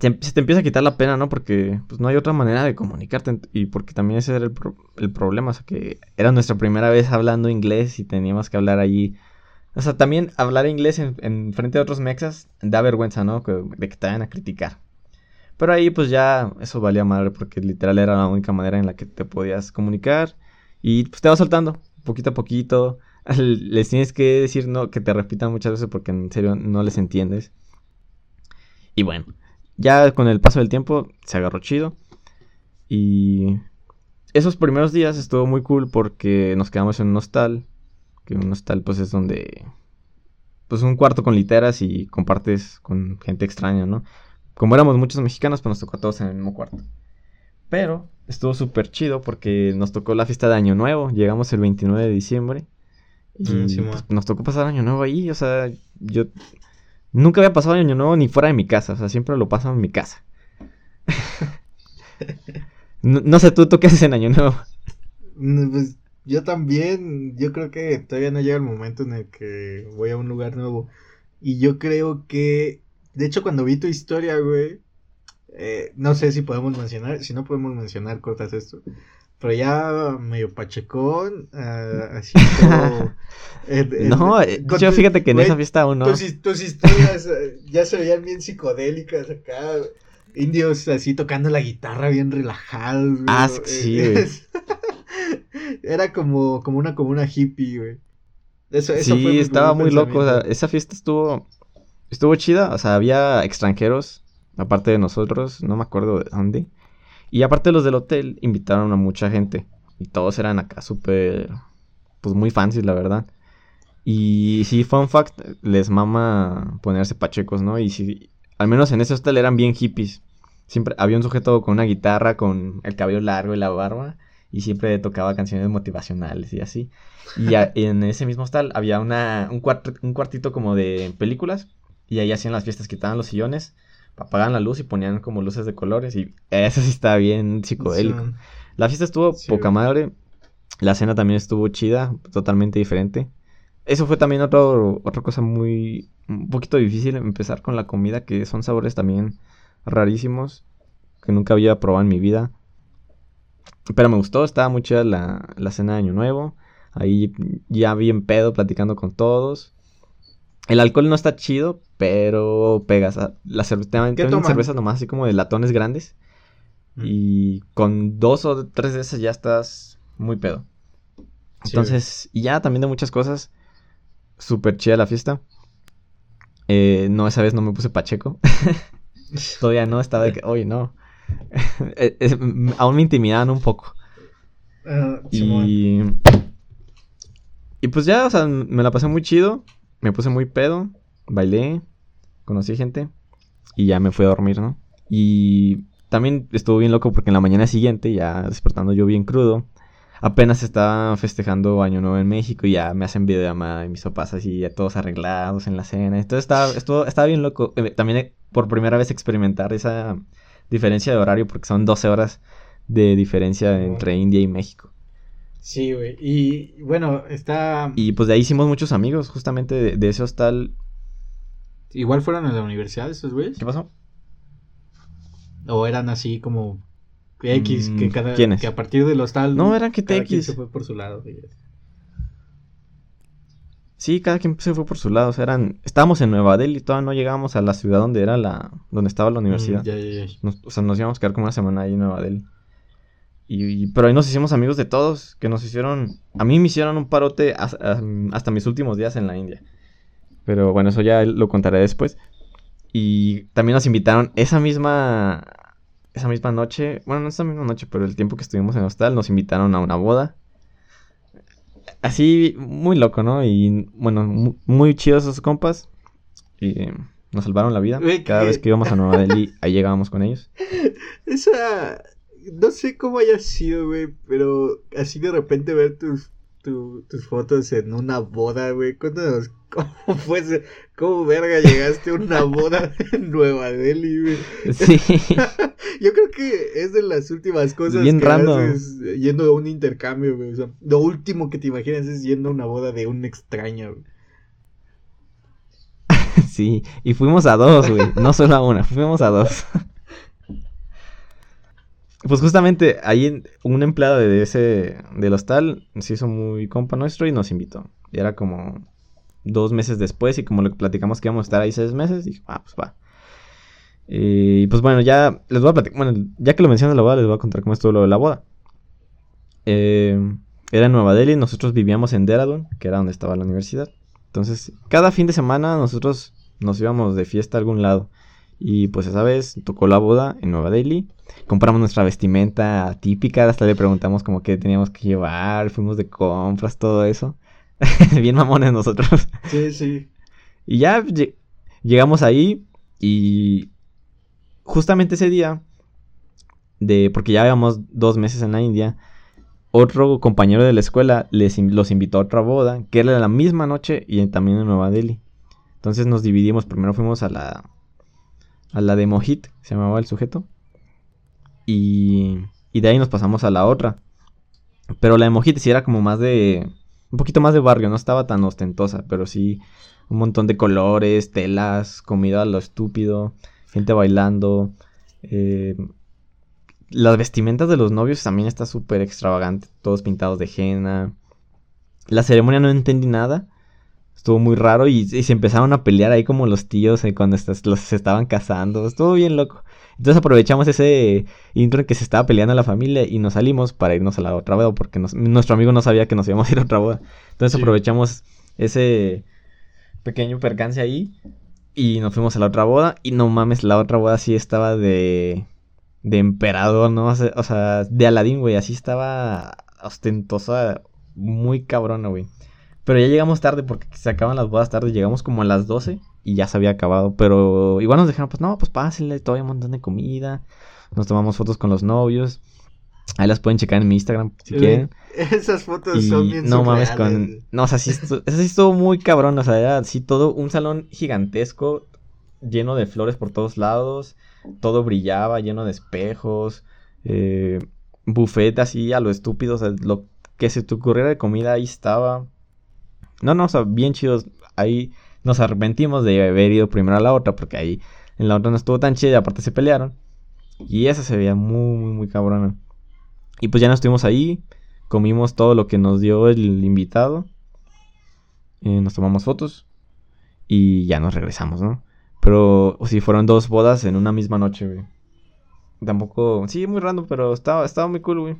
te em- se te empieza a quitar la pena, ¿no? Porque pues, no hay otra manera de comunicarte. Y porque también ese era el, pro- el problema. O sea, que era nuestra primera vez hablando inglés y teníamos que hablar allí. O sea, también hablar inglés en, en frente de otros mexas da vergüenza, ¿no? Que- de que te vayan a criticar. Pero ahí, pues ya, eso valía madre porque literal era la única manera en la que te podías comunicar. Y pues te vas soltando, poquito a poquito. Les tienes que decir no, que te repitan muchas veces porque en serio no les entiendes. Y bueno, ya con el paso del tiempo se agarró chido. Y esos primeros días estuvo muy cool porque nos quedamos en un hostal. Que un hostal, pues es donde. Pues un cuarto con literas y compartes con gente extraña, ¿no? Como éramos muchos mexicanos, pues nos tocó a todos en el mismo cuarto. Pero estuvo súper chido porque nos tocó la fiesta de Año Nuevo. Llegamos el 29 de diciembre. Y Mm, sí, pues, nos tocó pasar Año Nuevo ahí. O sea, yo nunca había pasado Año Nuevo ni fuera de mi casa. O sea, siempre lo paso en mi casa. no, no sé, ¿tú, ¿tú qué haces en Año Nuevo? Mm, Pues yo también, yo creo que todavía no llega el momento en el que voy a un lugar nuevo. Y yo creo que, de hecho, cuando vi tu historia, güey, eh, no sé si podemos mencionar, si no podemos mencionar, cortas esto. Pero ya medio pachecón, ah, así en- No, eh, yo fíjate que en esa fiesta aún no. tus, his- tus historias eh, ya se veían bien psicodélicas acá. Indios así tocando la guitarra bien relajados. Ah, sí, Eh. Era como, como una comuna hippie, güey. Eso, eso sí, fue mi estaba muy loco. O sea, pensamiento. esa fiesta estuvo, estuvo chida. O sea, había extranjeros, aparte de nosotros, no me acuerdo de dónde. Y aparte los del hotel, invitaron a mucha gente. Y todos eran acá súper, pues muy fancy, la verdad. Y sí, fun fact, les mama ponerse pachecos, ¿no? Y sí, al menos en ese hostel eran bien hippies. Siempre había un sujeto con una guitarra, con el cabello largo y la barba. Y siempre tocaba canciones motivacionales y así. Y a- en ese mismo hostal había una, un, cuart- un cuartito como de películas. Y ahí hacían las fiestas, quitaban los sillones, apagaban la luz y ponían como luces de colores. Y eso sí estaba bien psicodélico. Sí. La fiesta estuvo Sí, poca madre. La cena también estuvo chida, totalmente diferente. Eso fue también otro, otra cosa muy, un poquito difícil empezar con la comida, que son sabores también rarísimos, que nunca había probado en mi vida. Pero me gustó, estaba muy chida la, la cena de Año Nuevo. Ahí ya bien pedo, platicando con todos. El alcohol no está chido, pero pegas. a- La cerveza, cervezas nomás así como de latones grandes. Mm. Y con dos o tres de esas ya estás muy pedo. Sí, Entonces, y ya también de muchas cosas. Súper chida la fiesta. Eh, no, esa vez no me puse pacheco. Todavía no, estaba de que, oye, no. Eh, eh, m- aún me intimidaban un poco. Ah. Y. Y pues ya, o sea, me la pasé muy chido. Me puse muy pedo. Bailé. Conocí gente. Y ya me fui a dormir, ¿no? Y también estuvo bien loco porque en la mañana siguiente, ya despertando yo bien crudo. Apenas estaba festejando Año Nuevo en México y ya me hacen videollamada y mis papás así, ya todos arreglados en la cena. Entonces estaba, estuvo, estaba bien loco. Eh, También eh, por primera vez experimentar esa diferencia de horario porque son 12 horas de diferencia entre India y México. Sí, güey. Y bueno, está. Y pues de ahí hicimos muchos amigos, justamente de, de ese hostal. Igual fueron a la universidad esos güeyes. ¿Qué pasó? O eran así como X, Mm, que cada. ¿quiénes? Que a partir del hostal. No, eran que TX. se fue por su lado. güey. Sí, cada quien se fue por su lado. O sea, eran. Estábamos en Nueva Delhi, todavía no llegábamos a la ciudad donde era la. donde estaba la universidad. Mm, ya, ya, ya. Nos- o sea, nos íbamos a quedar como una semana ahí en Nueva Delhi. Y, pero ahí nos hicimos amigos de todos, que nos hicieron... A mí me hicieron un parote hasta mis últimos días en la India. Pero bueno, eso ya lo contaré después. Y también nos invitaron esa misma... Esa misma noche, bueno, no esa misma noche, pero el tiempo que estuvimos en hostal, nos invitaron a una boda. Así, muy loco, ¿no? Y bueno, mu- muy chidos esos compas. Y eh, nos salvaron la vida. Cada vez que íbamos a Nueva Delhi, ahí llegábamos con ellos. Esa. No sé cómo haya sido, güey, pero así de repente ver tus, tu- tus fotos en una boda, güey. Cuéntanos cómo fue ¿Cómo verga llegaste a una boda en Nueva Delhi, güey? Sí. Yo creo que es de las últimas cosas Bien que random. haces yendo a un intercambio, güey. O sea, lo último que te imaginas es yendo a una boda de un extraño, güey. Sí, y fuimos a dos, güey. No solo a una, fuimos a dos. Pues justamente ahí un empleado de ese del hostal se hizo muy compa nuestro y nos invitó. Y era como dos meses después y como lo platicamos que íbamos a estar ahí seis meses, dije, ah, pues va. Eh, Y pues bueno, ya les voy a platicar, bueno, ya que lo mencioné la boda, les voy a contar cómo estuvo lo de la boda. Eh, era en Nueva Delhi, nosotros vivíamos en Dehradun, que era donde estaba la universidad. Entonces, cada fin de semana nosotros nos íbamos de fiesta a algún lado. Y pues esa vez tocó la boda en Nueva Delhi. Compramos nuestra vestimenta típica, hasta le preguntamos como qué teníamos que llevar, fuimos de compras, todo eso. Bien mamones nosotros. Sí, sí. Y ya lle- llegamos ahí y justamente ese día, de, porque ya llevamos dos meses en la India, otro compañero de la escuela les, in- los invitó a otra boda, que era la misma noche y también en Nueva Delhi. Entonces nos dividimos, primero fuimos a la, a la de Mohit, se llamaba el sujeto, y, y de ahí nos pasamos a la otra. Pero la de Mohit sí era como más de, un poquito más de barrio, no estaba tan ostentosa, pero sí un montón de colores, telas, comida a lo estúpido, gente bailando. eh, las vestimentas de los novios también está súper extravagante, todos pintados de henna. La ceremonia no entendí nada, estuvo muy raro y, y se empezaron a pelear ahí como los tíos eh, cuando los, se estaban casando, estuvo bien loco. Entonces aprovechamos ese intro en que se estaba peleando la familia y nos salimos para irnos a la otra boda porque nos- nuestro amigo no sabía que nos íbamos a ir a otra boda. Entonces Sí. aprovechamos ese pequeño percance ahí y nos fuimos a la otra boda y no mames, la otra boda sí estaba de de emperador, ¿no? O sea, o sea, de Aladín, güey, así estaba ostentosa, muy cabrona, güey. Pero ya llegamos tarde porque se acaban las bodas tarde, llegamos como a las 12 y ya se había acabado, pero igual nos dejaron, pues no, pues pásenle, todavía un montón de comida. Nos tomamos fotos con los novios. Ahí las pueden checar en mi Instagram si Sí, quieren. Esas fotos Y son bien no mames con... No, o sea, sí, eso sí estuvo muy cabrón. O sea, era así todo un salón gigantesco, lleno de flores por todos lados. Todo brillaba, lleno de espejos. Eh, buffet así a lo estúpido. O sea, lo que se te ocurriera de comida ahí estaba. No, no, o sea, bien chidos. Ahí nos arrepentimos de haber ido primero a la otra, porque ahí en la otra no estuvo tan chida y aparte se pelearon. Y esa se veía muy, muy, muy cabrona. Y pues ya nos estuvimos ahí, comimos todo lo que nos dio el invitado, eh, nos tomamos fotos y ya nos regresamos, ¿no? Pero sí, fueron dos bodas en una misma noche, güey. Tampoco, sí, muy random, pero estaba, estaba muy cool, güey.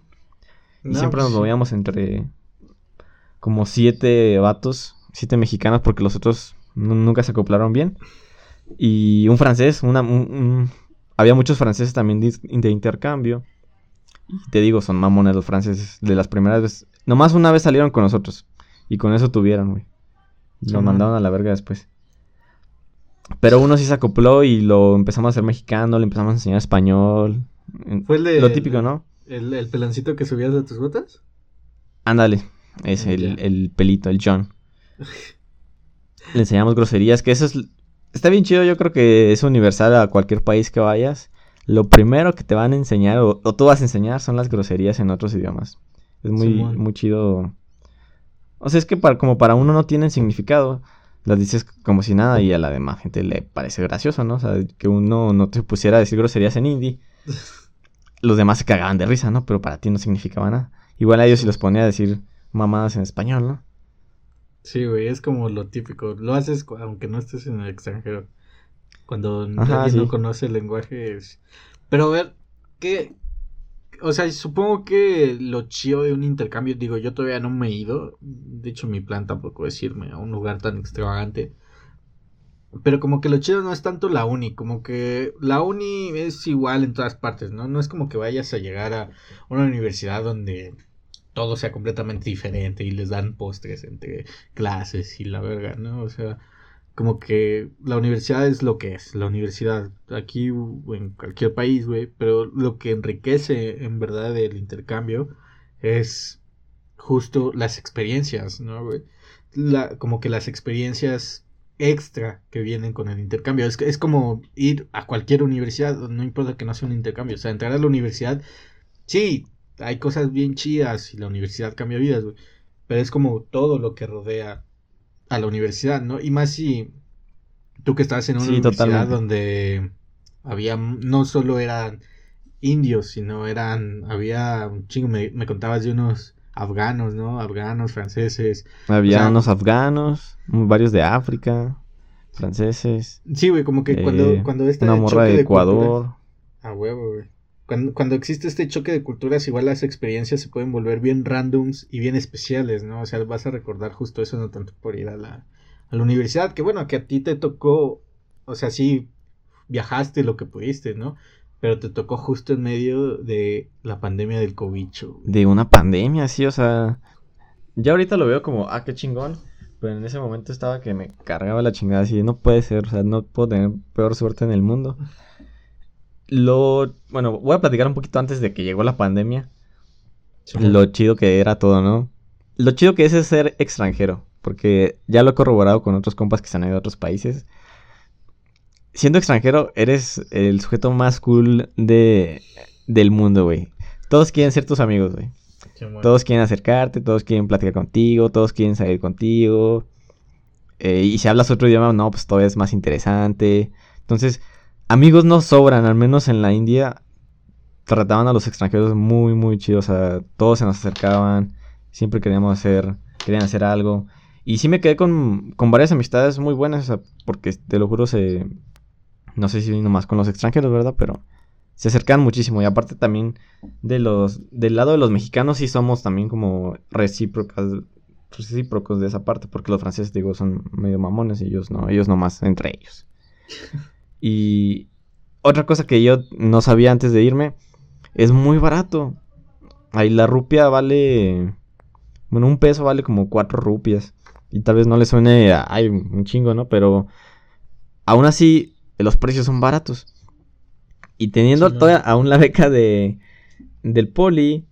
Y No, siempre pues nos sí. movíamos entre como siete vatos, siete mexicanos, porque los otros nu- nunca se acoplaron bien. Y un francés, una, un- un- había muchos franceses también de, de intercambio. Y te digo, son mamones los franceses. De las primeras veces, nomás una vez salieron con nosotros. Y con eso tuvieron, güey. Sí, Lo man. mandaron a la verga después. Pero uno sí se acopló y lo empezamos a hacer mexicano, le empezamos a enseñar español. Fue el de- Lo típico, ¿no? ¿El, el pelancito que subías de tus botas? Ándale, es Ya. el, el pelito, el John. Le enseñamos groserías, que eso es... Está bien chido, yo creo que es universal a cualquier país que vayas. Lo primero que te van a enseñar, o, o tú vas a enseñar, son las groserías en otros idiomas. Es muy, Simón. muy chido. O sea, es que para, como para uno no tienen significado, las dices como si nada y a la demás gente le parece gracioso, ¿no? O sea, que uno no te pusiera a decir groserías en hindi. Los demás se cagaban de risa, ¿no? Pero para ti no significaba nada. Igual a ellos si los ponía a decir mamadas en español, ¿no? Sí, güey, es como lo típico. Lo haces aunque no estés en el extranjero. Cuando Ajá, alguien no sí. conoce el lenguaje. es- Pero a ver, ¿qué? O sea, supongo que lo chido de un intercambio, digo, yo todavía no me he ido. De hecho, mi plan tampoco es irme a un lugar tan extravagante. Pero como que lo chido no es tanto la uni, como que la uni es igual en todas partes, ¿no? No es como que vayas a llegar a una universidad donde todo sea completamente diferente y les dan postres entre clases y la verga, ¿no? O sea, como que la universidad es lo que es, la universidad aquí en cualquier país, güey, pero lo que enriquece en verdad el intercambio es justo las experiencias, ¿no? La, como que las experiencias extra que vienen con el intercambio. Es, es como ir a cualquier universidad, no importa que no sea un intercambio. O sea, entrar a la universidad, sí, hay cosas bien chidas y la universidad cambia vidas, güey. Pero es como todo lo que rodea a la universidad, ¿no? Y más si tú que estás en una Sí, universidad totalmente. donde había, no solo eran indios, sino eran, había un chingo, me, me contabas de unos afganos, ¿no? Afganos, franceses. Había O sea- unos afganos, varios de África, franceses, Sí, güey, como que eh, cuando, cuando este una morra de culturas- Ecuador. A huevo, güey. Cuando, existe este choque de culturas, igual las experiencias se pueden volver bien randoms y bien especiales, ¿no? O sea, vas a recordar justo eso, no tanto por ir a la, a la universidad, que bueno, que a ti te tocó, o sea, sí, viajaste lo que pudiste, ¿no? Pero te tocó justo en medio de la pandemia del cobicho. de una pandemia, sí, o sea, ya ahorita lo veo como, ah, qué chingón. Pero en ese momento estaba que me cargaba la chingada así, no puede ser, o sea, no puedo tener peor suerte en el mundo. Lo, bueno, voy a platicar un poquito antes de que llegó la pandemia. lo chido que era todo, ¿no? Lo chido que es, es ser extranjero, porque ya lo he corroborado con otros compas que se han ido a otros países. Siendo extranjero, eres el sujeto más cool de, del mundo, güey. Todos quieren ser tus amigos, güey. Todos quieren acercarte, todos quieren platicar contigo, todos quieren salir contigo. Eh, y si hablas otro idioma, no, pues todavía es más interesante. Entonces, amigos no sobran, al menos en la India trataban a los extranjeros muy, muy chidos. Todos se nos acercaban, siempre queríamos hacer, querían hacer algo. Y sí me quedé con, con varias amistades muy buenas, porque te lo juro, se, no sé si nomás con los extranjeros, ¿verdad? Pero se acercan muchísimo. Y aparte también de los, del lado de los mexicanos sí somos también como recíprocas, recíprocos de esa parte, porque los franceses, digo, son medio mamones y ellos no, ellos nomás entre ellos. y otra cosa que yo no sabía antes de irme, es muy barato. Ahí la rupia vale, bueno, un peso vale como cuatro rupias. Y tal vez no le suene, ay, un chingo, ¿no? Pero aún así, los precios son baratos. Y teniendo toda aún la beca de, del poli,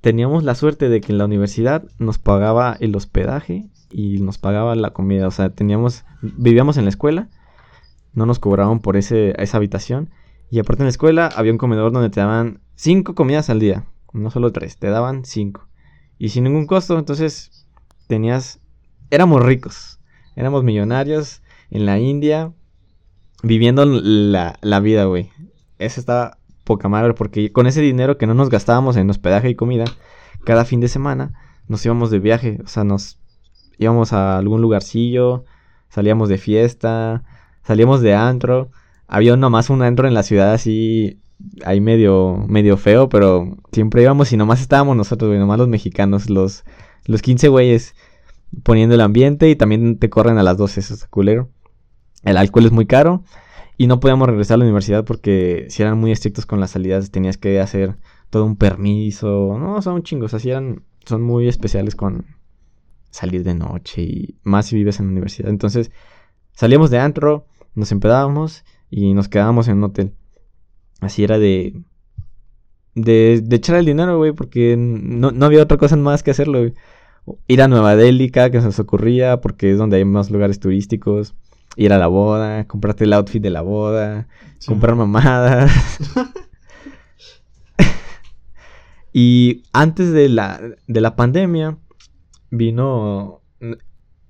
teníamos la suerte de que en la universidad nos pagaba el hospedaje y nos pagaba la comida. O sea, teníamos, vivíamos en la escuela, no nos cobraban por ese, esa habitación. Y aparte en la escuela había un comedor donde te daban cinco comidas al día, no solo tres, te daban cinco. Y sin ningún costo, entonces tenías, éramos ricos, éramos millonarios en la India, viviendo la, la vida, güey eso está poca madre porque con ese dinero que no nos gastábamos en hospedaje y comida, cada fin de semana nos íbamos de viaje, o sea, nos íbamos a algún lugarcillo, salíamos de fiesta, salíamos de antro, había nomás un antro en la ciudad así ahí medio medio feo, pero siempre íbamos y nomás estábamos nosotros, güey, nomás los mexicanos, los los 15 güeyes poniendo el ambiente y también te corren a las 12, eso es culero. El alcohol es muy caro y no podíamos regresar a la universidad porque si eran muy estrictos con las salidas, tenías que hacer todo un permiso. No, son chingos, así eran, son muy especiales con salir de noche y más si vives en la universidad. Entonces, salíamos de antro, nos empedábamos y nos quedábamos en un hotel. Así era de. De, de echar el dinero, güey, porque no, no, había otra cosa más que hacerlo. Ir a Nueva Delhi que se nos ocurría, porque es donde hay más lugares turísticos ir a la boda, comprarte el outfit de la boda, comprar mamadas. y antes de la, de la pandemia, vino,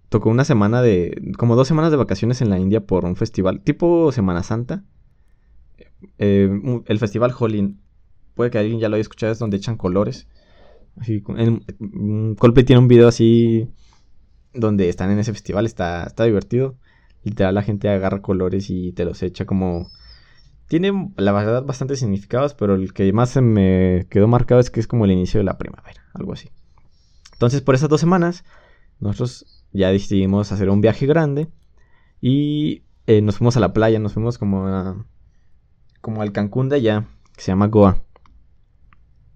tocó una semana de, como dos semanas de vacaciones en la India por un festival, tipo Semana Santa. Eh, el festival Holi, puede que alguien ya lo haya escuchado, es donde echan colores. Así, Coldplay tiene un video así donde están en ese festival, está, está divertido literal la gente agarra colores y te los echa como... Tiene, la verdad, bastantes significados, pero el que más se me quedó marcado es que es como el inicio de la primavera, algo así. Entonces, por esas dos semanas, nosotros ya decidimos hacer un viaje grande y eh, nos fuimos a la playa, nos fuimos como a, como al Cancún de allá, que se llama Goa.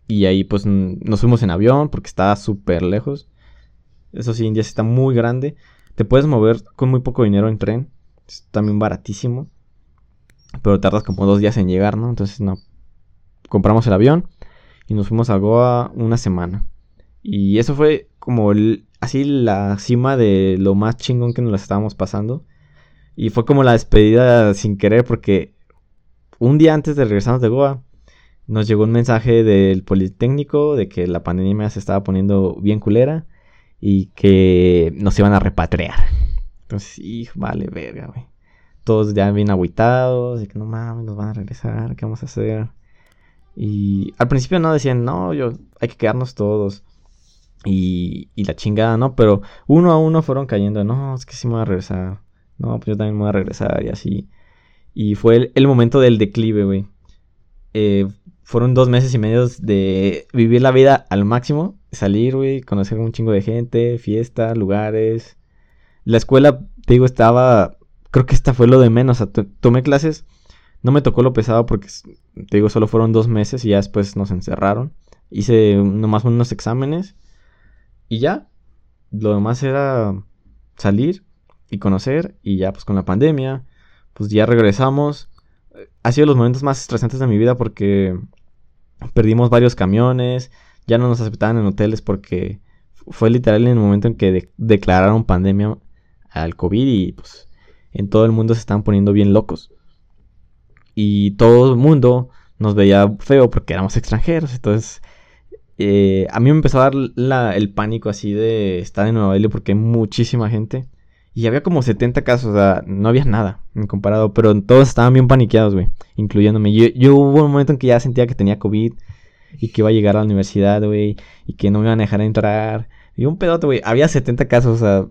Y ahí pues nos fuimos en avión porque estaba súper lejos. Eso sí, India está muy grande. Te puedes mover con muy poco dinero en tren. Es también baratísimo. Pero tardas como dos días en llegar, ¿no? Entonces, no. Compramos el avión y nos fuimos a Goa una semana. Y eso fue como así la cima de lo más chingón que nos estábamos pasando. Y fue como la despedida sin querer porque un día antes de regresarnos de Goa nos llegó un mensaje del Politécnico de que la pandemia se estaba poniendo bien culera y que nos iban a repatriar. Entonces, hijo, vale, verga, güey. Todos ya bien aguitados, de que no mames, nos van a regresar, ¿qué vamos a hacer? Y al principio no decían, no, yo, hay que quedarnos todos. Y, y la chingada, ¿no? Pero uno a uno fueron cayendo, no, es que sí me voy a regresar. No, pues yo también me voy a regresar y así. Y fue el, momento del declive, güey. Eh, fueron dos meses y medio de vivir la vida al máximo. Salir, güey, conocer un chingo de gente, fiesta, lugares. La escuela, te digo, estaba... Creo que esta fue lo de menos. Tomé clases. No me tocó lo pesado porque, te digo, solo fueron dos meses y ya después nos encerraron. Hice nomás unos exámenes. Y ya. lo demás era salir y conocer y ya pues con la pandemia, pues ya regresamos. Ha sido los momentos más estresantes de mi vida porque perdimos varios camiones, ya no nos aceptaban en hoteles porque fue literal en el momento en que declararon pandemia al COVID y pues en todo el mundo se estaban poniendo bien locos. Y todo el mundo nos veía feo porque éramos extranjeros. Entonces, eh, a mí me empezó a dar el pánico así de estar en Nueva Delhi porque hay muchísima gente. Y había como 70 casos, o sea, no había nada en comparado, pero todos estaban bien paniqueados, güey, incluyéndome. Yo, yo hubo un momento en que ya sentía que tenía COVID y que iba a llegar a la universidad, güey, y que no me iban a dejar entrar. Y un pedote, güey, había 70 casos, o sea,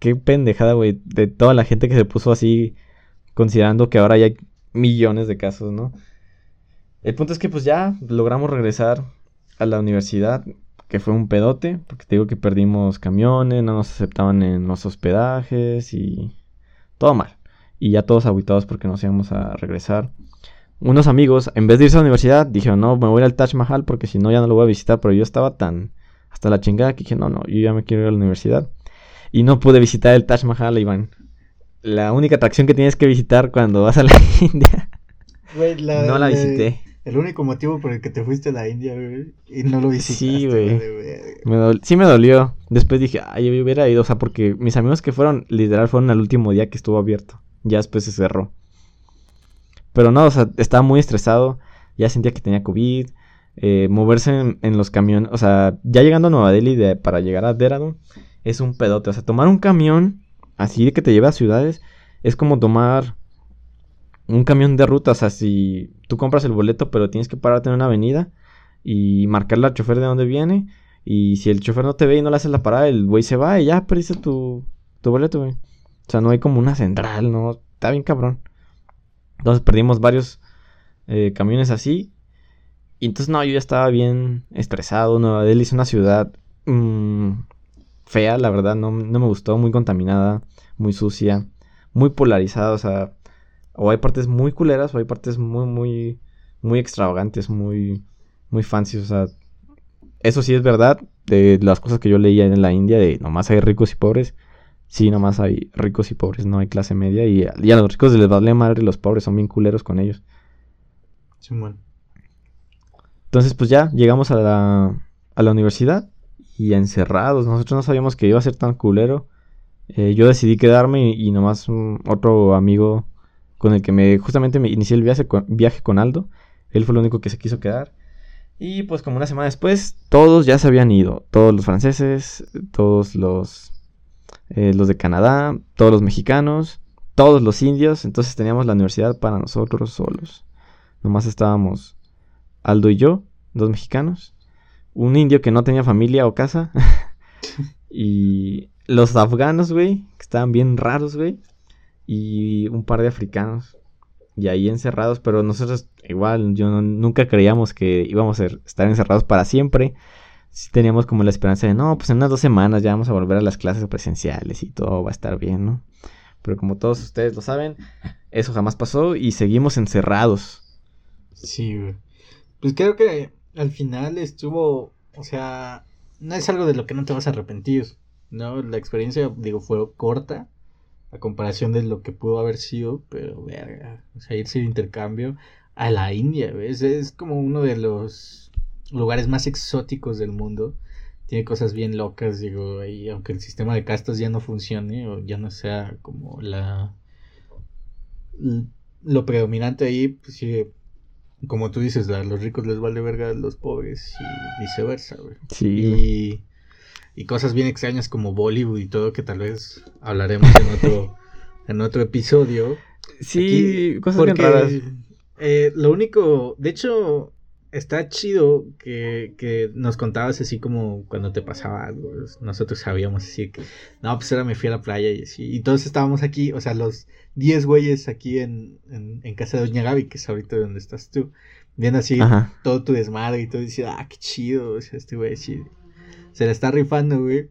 qué pendejada, güey, de toda la gente que se puso así, considerando que ahora ya hay millones de casos, ¿no? El punto es que pues ya logramos regresar a la universidad, que fue un pedote, porque te digo que perdimos camiones, no nos aceptaban en los hospedajes y todo mal. Y ya todos aguitados porque nos íbamos a regresar. Unos amigos, en vez de irse a la universidad, dijeron, no, me voy al Taj Mahal porque si no ya no lo voy a visitar, pero yo estaba tan hasta la chingada que dije, no, no, yo ya me quiero ir a la universidad. Y no pude visitar el Taj Mahal, Iván. La única atracción que tienes que visitar cuando vas a la India. no la visité. El único motivo por el que te fuiste a la India, güey, y no lo visitaste. Sí, güey. sí me dolió. Después dije, ay, yo hubiera ido, o sea, porque mis amigos que fueron, literal, fueron al último día que estuvo abierto. Ya después se cerró. Pero no, o sea, estaba muy estresado. Ya sentía que tenía COVID. Eh, moverse en, los camiones, o sea, ya llegando a Nueva Delhi de, para llegar a Dehradun es un pedote. O sea, tomar un camión así de que te lleve a ciudades es como tomar un camión de ruta, o sea, si tú compras el boleto, pero tienes que pararte en una avenida y marcarle al chofer de dónde viene. Y si el chofer no te ve y no le haces la parada, el güey se va y ya perdiste tu, tu boleto, güey. O sea, no hay como una central, ¿no? Está bien cabrón. Entonces perdimos varios eh, camiones así. Y entonces, no, yo ya estaba bien estresado. Nueva Delhi es una ciudad mmm, fea, la verdad. No, no me gustó. Muy contaminada, muy sucia, muy polarizada. O sea, o hay partes muy culeras o hay partes muy, muy, muy extravagantes, muy, muy fancy. O sea, eso sí es verdad. De las cosas que yo leía en la India, de nomás hay ricos y pobres. Sí, nomás hay ricos y pobres, no hay clase media. Y, a los ricos les vale madre, los pobres son bien culeros con ellos. Sí, bueno. Entonces, pues ya llegamos a la, a la universidad y encerrados. Nosotros no sabíamos que iba a ser tan culero. Eh, yo decidí quedarme y, nomás otro amigo con el que me justamente me inicié el viaje con, viaje con Aldo. Él fue el único que se quiso quedar. Y pues como una semana después, todos ya se habían ido. Todos los franceses, todos los, eh, los de Canadá, todos los mexicanos, todos los indios. Entonces teníamos la universidad para nosotros solos. Nomás estábamos Aldo y yo, dos mexicanos. Un indio que no tenía familia o casa. y los afganos, güey, que estaban bien raros, güey y un par de africanos. Y ahí encerrados, pero nosotros igual, yo nunca creíamos que íbamos a estar encerrados para siempre. Teníamos como la esperanza de, no, pues en unas dos semanas ya vamos a volver a las clases presenciales y todo va a estar bien, ¿no? Pero como todos ustedes lo saben, eso jamás pasó y seguimos encerrados. Sí. Pues creo que al final estuvo, o sea, no es algo de lo que no te vas a arrepentir, ¿no? La experiencia, digo, fue corta, a comparación de lo que pudo haber sido, pero verga, o sea, irse de intercambio a la India, ¿ves? Es como uno de los lugares más exóticos del mundo. Tiene cosas bien locas, digo, y aunque el sistema de castas ya no funcione o ya no sea como la lo predominante ahí, pues sigue como tú dices, a los ricos les vale verga a los pobres y viceversa, güey. Sí. Y y cosas bien extrañas como Bollywood y todo que tal vez hablaremos en otro en otro episodio. Sí, cosas bien raras. Eh, lo único, de hecho, está chido que, que, nos contabas así como cuando te pasaba algo. Nosotros sabíamos así que, no, pues ahora me fui a la playa y así. Y todos estábamos aquí, o sea, los 10 güeyes aquí en, en, casa de Doña Gaby, que es ahorita donde estás tú, viendo así todo tu desmadre y todo, y ah, qué chido, o sea, este güey sí se la está rifando, güey.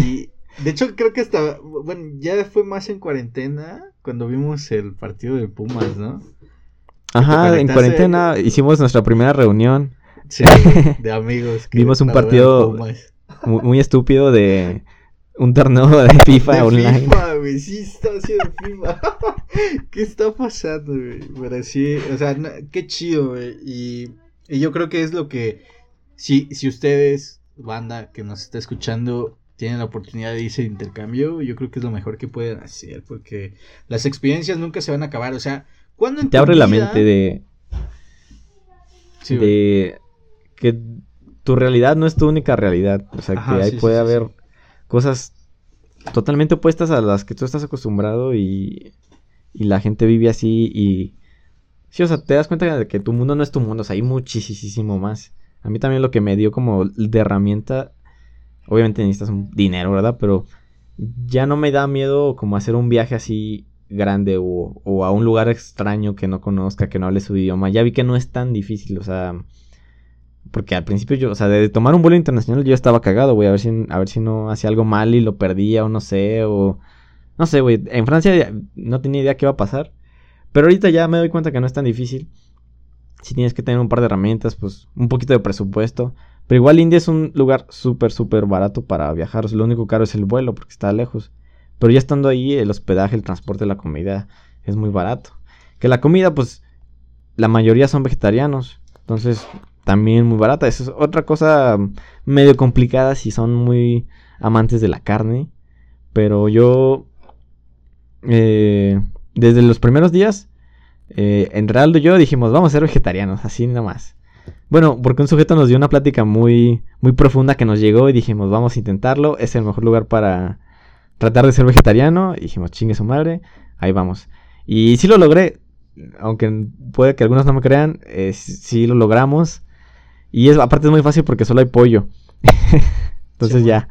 Y de hecho creo que hasta, bueno, ya fue más en cuarentena cuando vimos el partido de Pumas, ¿no? Ajá, en cuarentena hicimos nuestra primera reunión. Sí, de amigos. Vimos un partido muy, muy estúpido de un torneo de FIFA De online. FIFA, güey, sí está haciendo FIFA. ¿Qué está pasando, güey? Pero sí, o sea, no- qué chido, güey. Y, y yo creo que es lo que, si, si ustedes, banda que nos está escuchando, tienen la oportunidad de irse de intercambio, yo creo que es lo mejor que pueden hacer, porque las experiencias nunca se van a acabar. O sea, cuando Te abre la mente de, Sí, de que tu realidad no es tu única realidad. O sea, Ajá, que ahí sí, puede sí, haber cosas totalmente opuestas a las que tú estás acostumbrado y, y la gente vive así y... Sí, o sea, te das cuenta de que tu mundo no es tu mundo, o sea, hay muchísimo más. A mí también lo que me dio como de herramienta, obviamente necesitas un dinero, ¿verdad? Pero ya no me da miedo como hacer un viaje así grande o, o a un lugar extraño que no conozca, que no hable su idioma. Ya vi que no es tan difícil, o sea, porque al principio yo, o sea, de tomar un vuelo internacional yo estaba cagado, güey, a ver si a ver si no hacía algo mal y lo perdía o no sé, o no sé, güey, en Francia no tenía idea qué iba a pasar. Pero ahorita ya me doy cuenta que no es tan difícil. Si tienes que tener un par de herramientas, pues un poquito de presupuesto. Pero igual India es un lugar súper, súper barato para viajar. O lo único caro es el vuelo porque está lejos. Pero ya estando ahí, el hospedaje, el transporte, la comida es muy barato. Que la comida, pues, la mayoría son vegetarianos. Entonces, también muy barata. Eso es otra cosa medio complicada si son muy amantes de la carne. Pero yo, eh, desde los primeros días, eh, y yo dijimos, vamos a ser vegetarianos, así nada más. Bueno, porque un sujeto nos dio una plática muy, muy profunda que nos llegó y dijimos, vamos a intentarlo, es el mejor lugar para tratar de ser vegetariano. Y dijimos, chingue su madre, ahí vamos. Y sí lo logré, aunque puede que algunos no me crean, eh, sí lo logramos. Y es, aparte es muy fácil porque solo hay pollo. Entonces Sí, ya.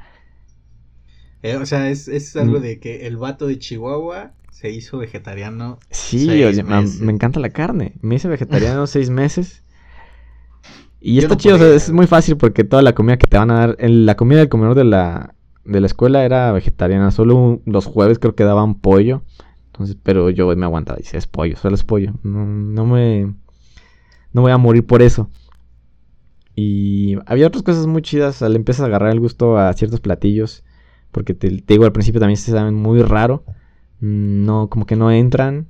Eh, o sea, es, es algo Mm. de que el vato de Chihuahua se hizo vegetariano. Sí, Seis meses. me encanta la carne. Me hice vegetariano seis meses. Y Yo está no chido, o sea, podría. es muy fácil porque toda la comida que te van a dar, el- la comida del comedor de la, de la escuela era vegetariana. Solo un- los jueves creo que daban pollo. Entonces, pero yo me aguantaba, dice, es pollo, solo es pollo. No, no me, no voy a morir por eso. Y había otras cosas muy chidas. Le empiezas a agarrar el gusto a ciertos platillos. Porque te, te digo, al principio también se saben muy raro. Mm, No, como que no entran.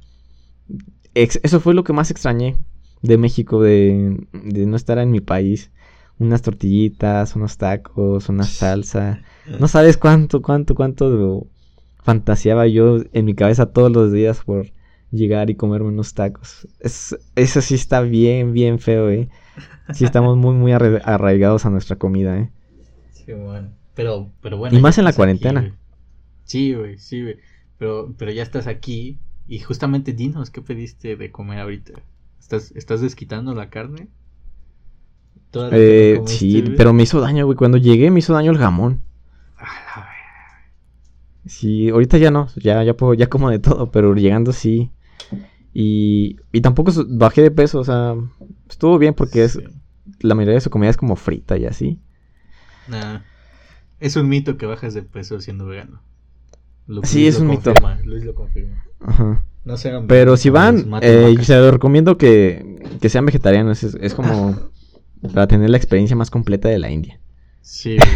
Ex- eso fue lo que más extrañé de México, de, de no estar en mi país. Unas tortillitas, unos tacos, una salsa. No sabes cuánto, cuánto, cuánto fantaseaba yo en mi cabeza todos los días por llegar y comerme unos tacos. Es, eso sí está bien, bien feo, eh. Sí estamos muy, muy arra- arraigados a nuestra comida, eh. Sí, bueno. Pero, pero bueno. Y más en la aquí, cuarentena. güey. sí, güey, sí, güey. Pero, pero ya estás aquí. Y justamente dinos, ¿qué pediste de comer ahorita? ¿Estás, estás desquitando la carne? ¿Toda la que Eh, sí, pero me hizo daño, güey. Cuando llegué me hizo daño el jamón. A la verga. Sí, ahorita ya no, ya, ya puedo, ya como de todo, pero llegando sí. Y, y tampoco bajé de peso, o sea, estuvo bien porque es, la mayoría de su comida es como frita y así. Nah. Es un mito que bajas de peso siendo vegano. Sí, Luis es lo un mito. Luis lo confirma. Ajá. No se hagan Pero si van, eh, se recomiendo que, que sean vegetarianos, es, es como para tener la experiencia más completa de la India. Sí.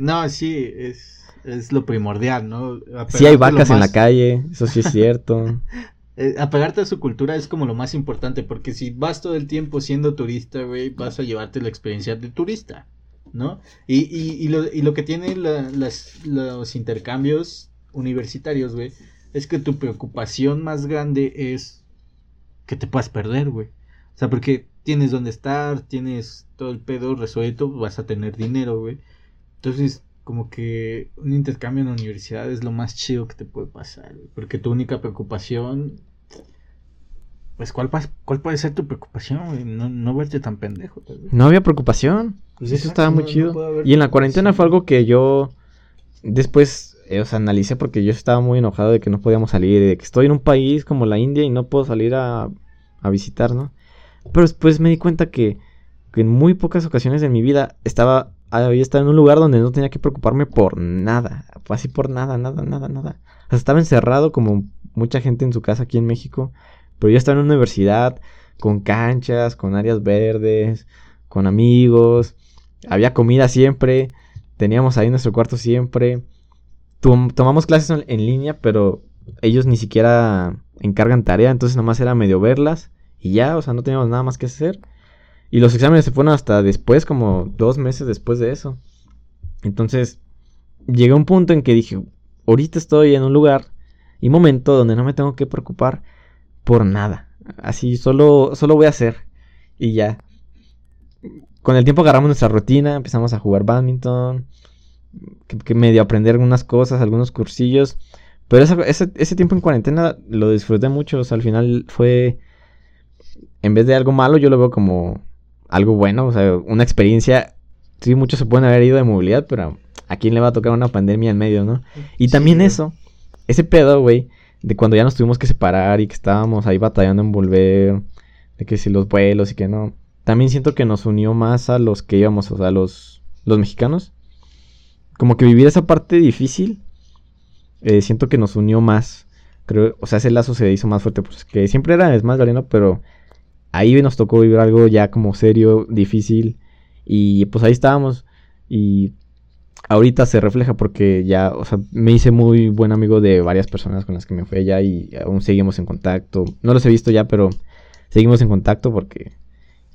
No, sí, es, es lo primordial, ¿no? Sí hay vacas en la calle, eso sí es cierto. eh, apegarte a su cultura es como lo más importante, porque si vas todo el tiempo siendo turista, güey, vas a llevarte la experiencia de turista, ¿no? Y, y, y, lo, y lo que tienen la- las, los intercambios universitarios, güey, es que tu preocupación más grande es que te puedas perder, güey. O sea, porque tienes dónde estar, tienes todo el pedo resuelto, vas a tener dinero, güey. Entonces, como que un intercambio en la universidad es lo más chido que te puede pasar, güey. Porque tu única preocupación, pues, ¿cuál, pas- cuál puede ser tu preocupación, güey? No, no verte tan pendejo, tal vez. No había preocupación. Pues Eso exacto, estaba muy no- chido. y en la cuarentena fue algo que yo después, eh, o sea, analicé porque yo estaba muy enojado de que no podíamos salir, de que estoy en un país como la India y no puedo salir a, a visitar, ¿no? Pero después me di cuenta que, que en muy pocas ocasiones de mi vida estaba, había estado en un lugar donde no tenía que preocuparme por nada, así por nada, nada, nada, nada. O sea, estaba encerrado como mucha gente en su casa aquí en México, pero yo estaba en una universidad con canchas, con áreas verdes, con amigos, había comida siempre teníamos ahí nuestro cuarto siempre. Tom- tomamos clases en, línea, pero ellos ni siquiera encargan tarea, entonces nada más era medio verlas y ya, o sea, no teníamos nada más que hacer. Y los exámenes se fueron hasta después, como dos meses después de eso. Entonces, llegué a un punto en que dije, ahorita estoy en un lugar y momento donde no me tengo que preocupar por nada. Así, solo, solo voy a hacer y ya. Con el tiempo agarramos nuestra rutina, empezamos a jugar badminton, que, que medio aprender algunas cosas, algunos cursillos. Pero esa- ese, ese tiempo en cuarentena lo disfruté mucho, o sea, al final fue, en vez de algo malo, yo lo veo como algo bueno, o sea, una experiencia. Sí, muchos se pueden haber ido de movilidad, pero a quién le va a tocar una pandemia en medio, ¿no? Y Sí, también güey. eso, ese pedo, güey, de cuando ya nos tuvimos que separar y que estábamos ahí batallando en volver, de que si los vuelos y que no. También siento que nos unió más a los que íbamos, o sea, los, los mexicanos. Como que vivir esa parte difícil, eh, siento que nos unió más. Creo, o sea, ese lazo se hizo más fuerte, pues que siempre era es más Galeano, pero ahí nos tocó vivir algo ya como serio, difícil. Y pues ahí estábamos. Y ahorita se refleja porque ya, o sea, me hice muy buen amigo de varias personas con las que me fui allá y aún seguimos en contacto. No los he visto ya, pero seguimos en contacto porque...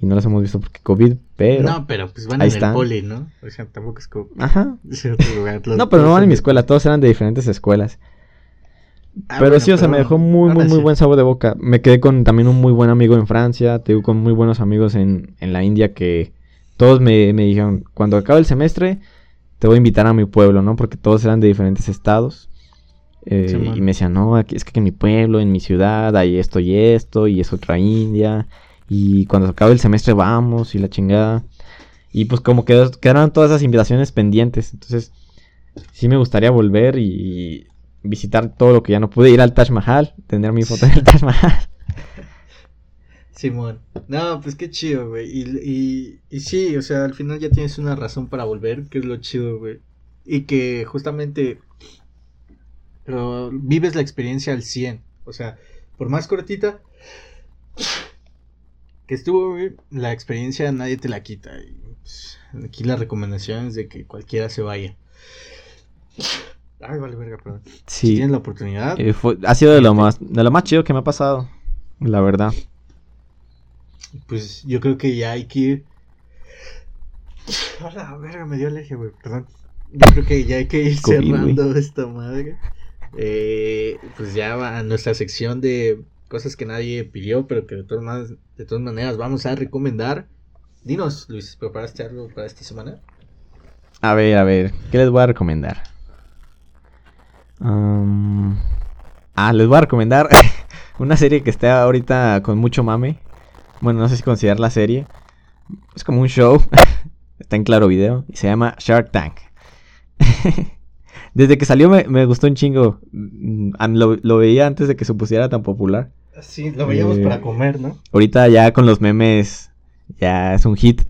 Y no los hemos visto porque COVID, pero... No, pero pues van Ahí en están. el poli, ¿no? O sea, tampoco es como... Ajá. lugar, No, pero no van en mi escuela, todos eran de diferentes escuelas. Ah, pero bueno, sí, o sea, me dejó muy, muy, muy buen sabor de boca. Me quedé con también un muy buen amigo en Francia, te digo, con muy buenos amigos en, en la India que todos me, me dijeron, cuando acabe el semestre, te voy a invitar a mi pueblo, ¿no? Porque todos eran de diferentes estados. Eh, Sí, y me decían, no, aquí, es que en mi pueblo, en mi ciudad, hay esto y esto, y es otra India. Y cuando acabe el semestre vamos, y la chingada. Y pues como quedó- quedaron todas esas invitaciones pendientes. Entonces, sí me gustaría volver y visitar todo lo que ya no pude. Ir al Taj Mahal, tener mi foto en el Taj Mahal. Simón. No, pues qué chido, güey. Y, y, y sí, o sea, al final ya tienes una razón para volver, que es lo chido, güey. Y que justamente vives la experiencia al 100. O sea, por más cortita que estuvo, la experiencia nadie te la quita. Y, pues, aquí la recomendación es de que cualquiera se vaya. Ay, vale, verga, perdón. Si Sí, tienes la oportunidad, eh, fue- ha sido de lo más, de lo más chido que me ha pasado, la verdad. pues yo creo que ya hay que ir. A la verga, me dio alergia, güey, perdón. Yo creo que ya hay que ir COVID, cerrando esta madre. Eh, pues ya va a nuestra sección de cosas que nadie pidió, pero que de todas, maneras, vamos a recomendar. Dinos, Luis, ¿preparaste algo para esta semana? A ver, a ver, ¿qué les voy a recomendar? Ah, les voy a recomendar una serie que está ahorita con mucho mame. Bueno, no sé si considerar la serie. Es como un show. está en claro video. Y se llama Shark Tank. Desde que salió me, me gustó un chingo. Mm, Lo, lo veía antes de que se pusiera tan popular. Sí, lo veíamos Eh, para comer, ¿no? Ahorita ya con los memes ya es un hit.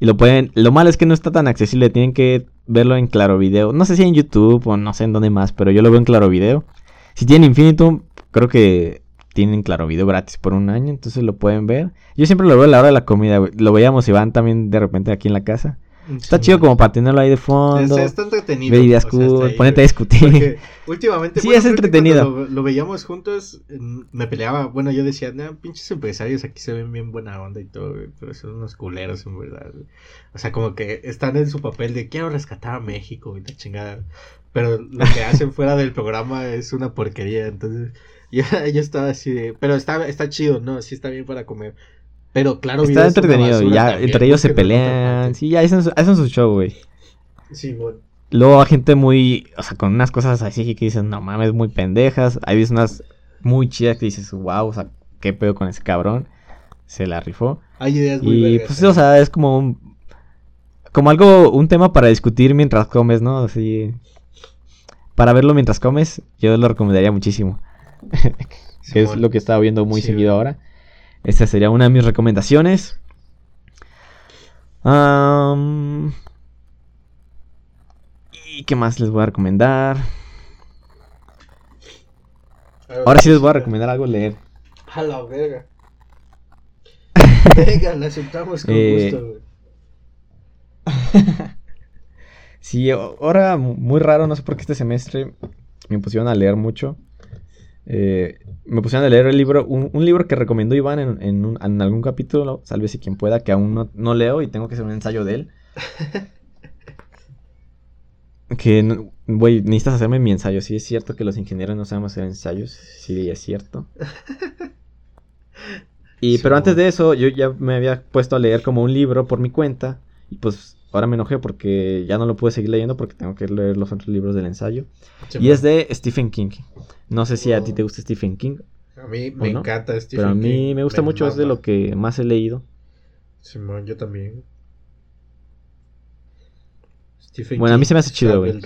Y lo pueden. Lo malo es que no está tan accesible. Tienen que verlo en Claro Video. No sé si en YouTube o no sé en dónde más. Pero yo lo veo en Claro Video. Si tienen Infinitum, creo que tienen Claro Video gratis por un año. Entonces lo pueden ver. Yo siempre lo veo a la hora de la comida. Lo veíamos Iván también de repente aquí en la casa. Está Sí, chido como para tenerlo ahí de fondo. Está, está entretenido. Ver ideas cool. Ponete a discutir. Porque últimamente. Sí, bueno, es entretenido. Lo, lo veíamos juntos, me peleaba. Bueno, yo decía, no, pinches empresarios aquí se ven bien buena onda y todo, pero son unos culeros en verdad. güey". O sea, como que están en su papel de quiero rescatar a México y la chingada. Pero lo que hacen fuera del programa es una porquería. Entonces, yo, yo estaba así de. Pero está, está chido, ¿no? Sí está bien para comer. Pero claro, Está entretenido. Ya también, entre ellos se pelean. Sí, ya hacen su, hacen su show, güey. Sí, bueno. Luego hay gente muy, o sea, con unas cosas así que dices, no mames, muy pendejas. Hay veces unas muy chidas que dices, wow, o sea, qué pedo con ese cabrón. Se la rifó. Hay ideas muy Y vergas, pues, ¿eh? o sea, es como un, como algo, un tema para discutir mientras comes, ¿no? Así, para verlo mientras comes, yo lo recomendaría muchísimo. que es lo que estaba viendo muy Sí, seguido ahora. Esta sería una de mis recomendaciones. ¿Y qué más les voy a recomendar? Ahora sí les voy a recomendar algo leer. A la verga. Venga, la aceptamos con Eh, gusto, güey. Sí, ahora muy raro, no sé por qué este semestre me pusieron a leer mucho. Eh, me pusieron a leer el libro, un, libro que recomendó Iván en, algún capítulo, si quien pueda, que aún no, leo y tengo que hacer un ensayo de él. que, güey, necesitas hacerme mi ensayo. Sí, es cierto que los ingenieros no sabemos hacer ensayos. Sí, es cierto. Y, pero antes de eso, yo ya me había puesto a leer como un libro por mi cuenta. Y pues ahora me enojé porque ya no lo pude seguir leyendo porque tengo que leer los otros libros del ensayo. y es de Stephen King. No sé si a ti te gusta Stephen King. A mí me encanta Stephen King. Pero a mí me gusta mucho, es de lo que más he leído. Simón, yo también. bueno, a mí se me hace chido, güey.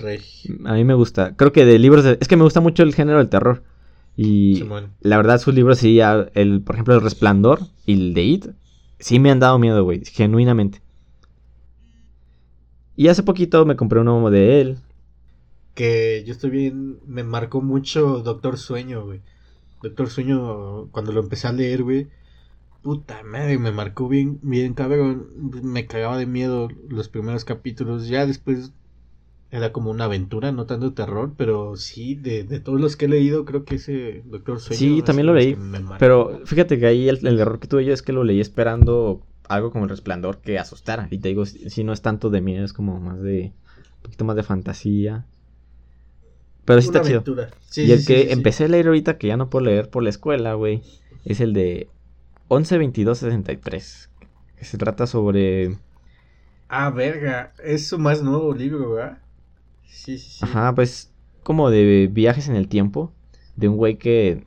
A mí me gusta. Creo que de libros... Es que me gusta mucho el género del terror. Y la verdad, sus libros sí, el, por ejemplo, El Resplandor y el de It, sí me han dado miedo, güey, genuinamente. Y hace poquito me compré uno de él. Que yo estoy bien, me marcó mucho Doctor Sueño, güey. Doctor Sueño, cuando lo empecé a leer, güey. Puta madre, me marcó bien, bien cabrón. Me cagaba de miedo los primeros capítulos. Ya después era como una aventura, no tanto terror, pero sí, de, todos los que he leído, creo que ese Doctor Sueño. Sí, también lo leí. Pero fíjate que ahí el, error que tuve yo es que lo leí esperando algo como el resplandor que asustara. Y te digo, si, no es tanto de miedo, es como más de. Un poquito más de fantasía. Pero sí está chido. y el que empecé a leer ahorita, que ya no puedo leer por la escuela, güey, es el de 112263. Que se trata sobre. Ah, verga. Es su más nuevo libro, ¿verdad? Sí, sí, sí. Ajá, pues como de viajes en el tiempo. De un güey que.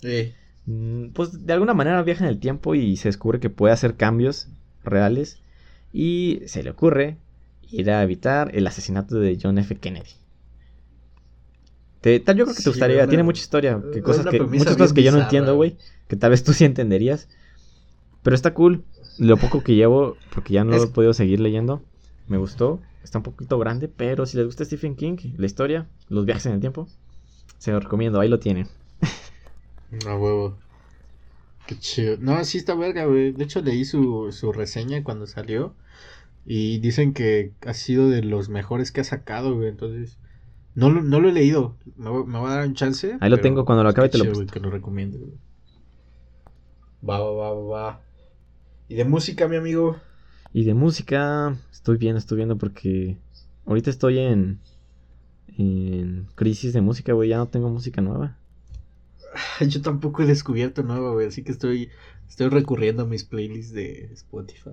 Sí. Mm, pues de alguna manera viaja en el tiempo y se descubre que puede hacer cambios reales y se le ocurre ir a evitar el asesinato de John F. Kennedy. Te, yo creo que te gustaría, tiene mucha historia, que cosas que, muchas cosas que yo no entiendo, güey, que tal vez tú sí entenderías. Pero está cool, lo poco que llevo, porque ya no lo he podido seguir leyendo, me gustó, está un poquito grande, pero si les gusta Stephen King, la historia, los viajes en el tiempo, se lo recomiendo, ahí lo tienen. No huevo. Qué chido. No, sí está verga, güey. De hecho, leí su, su reseña cuando salió. Y dicen que ha sido de los mejores que ha sacado, güey. Entonces, no lo, no lo he leído. Me, me voy a dar un chance. Ahí lo tengo, cuando lo acabe te lo güey, Que lo recomiendo, güey. Va, va, va, va. ¿Y de música, mi amigo? Y de música, estoy bien, estoy viendo porque ahorita estoy en, en crisis de música, güey. Ya no tengo música nueva. Yo tampoco he descubierto nuevo, güey, así que estoy, estoy recurriendo a mis playlists de Spotify.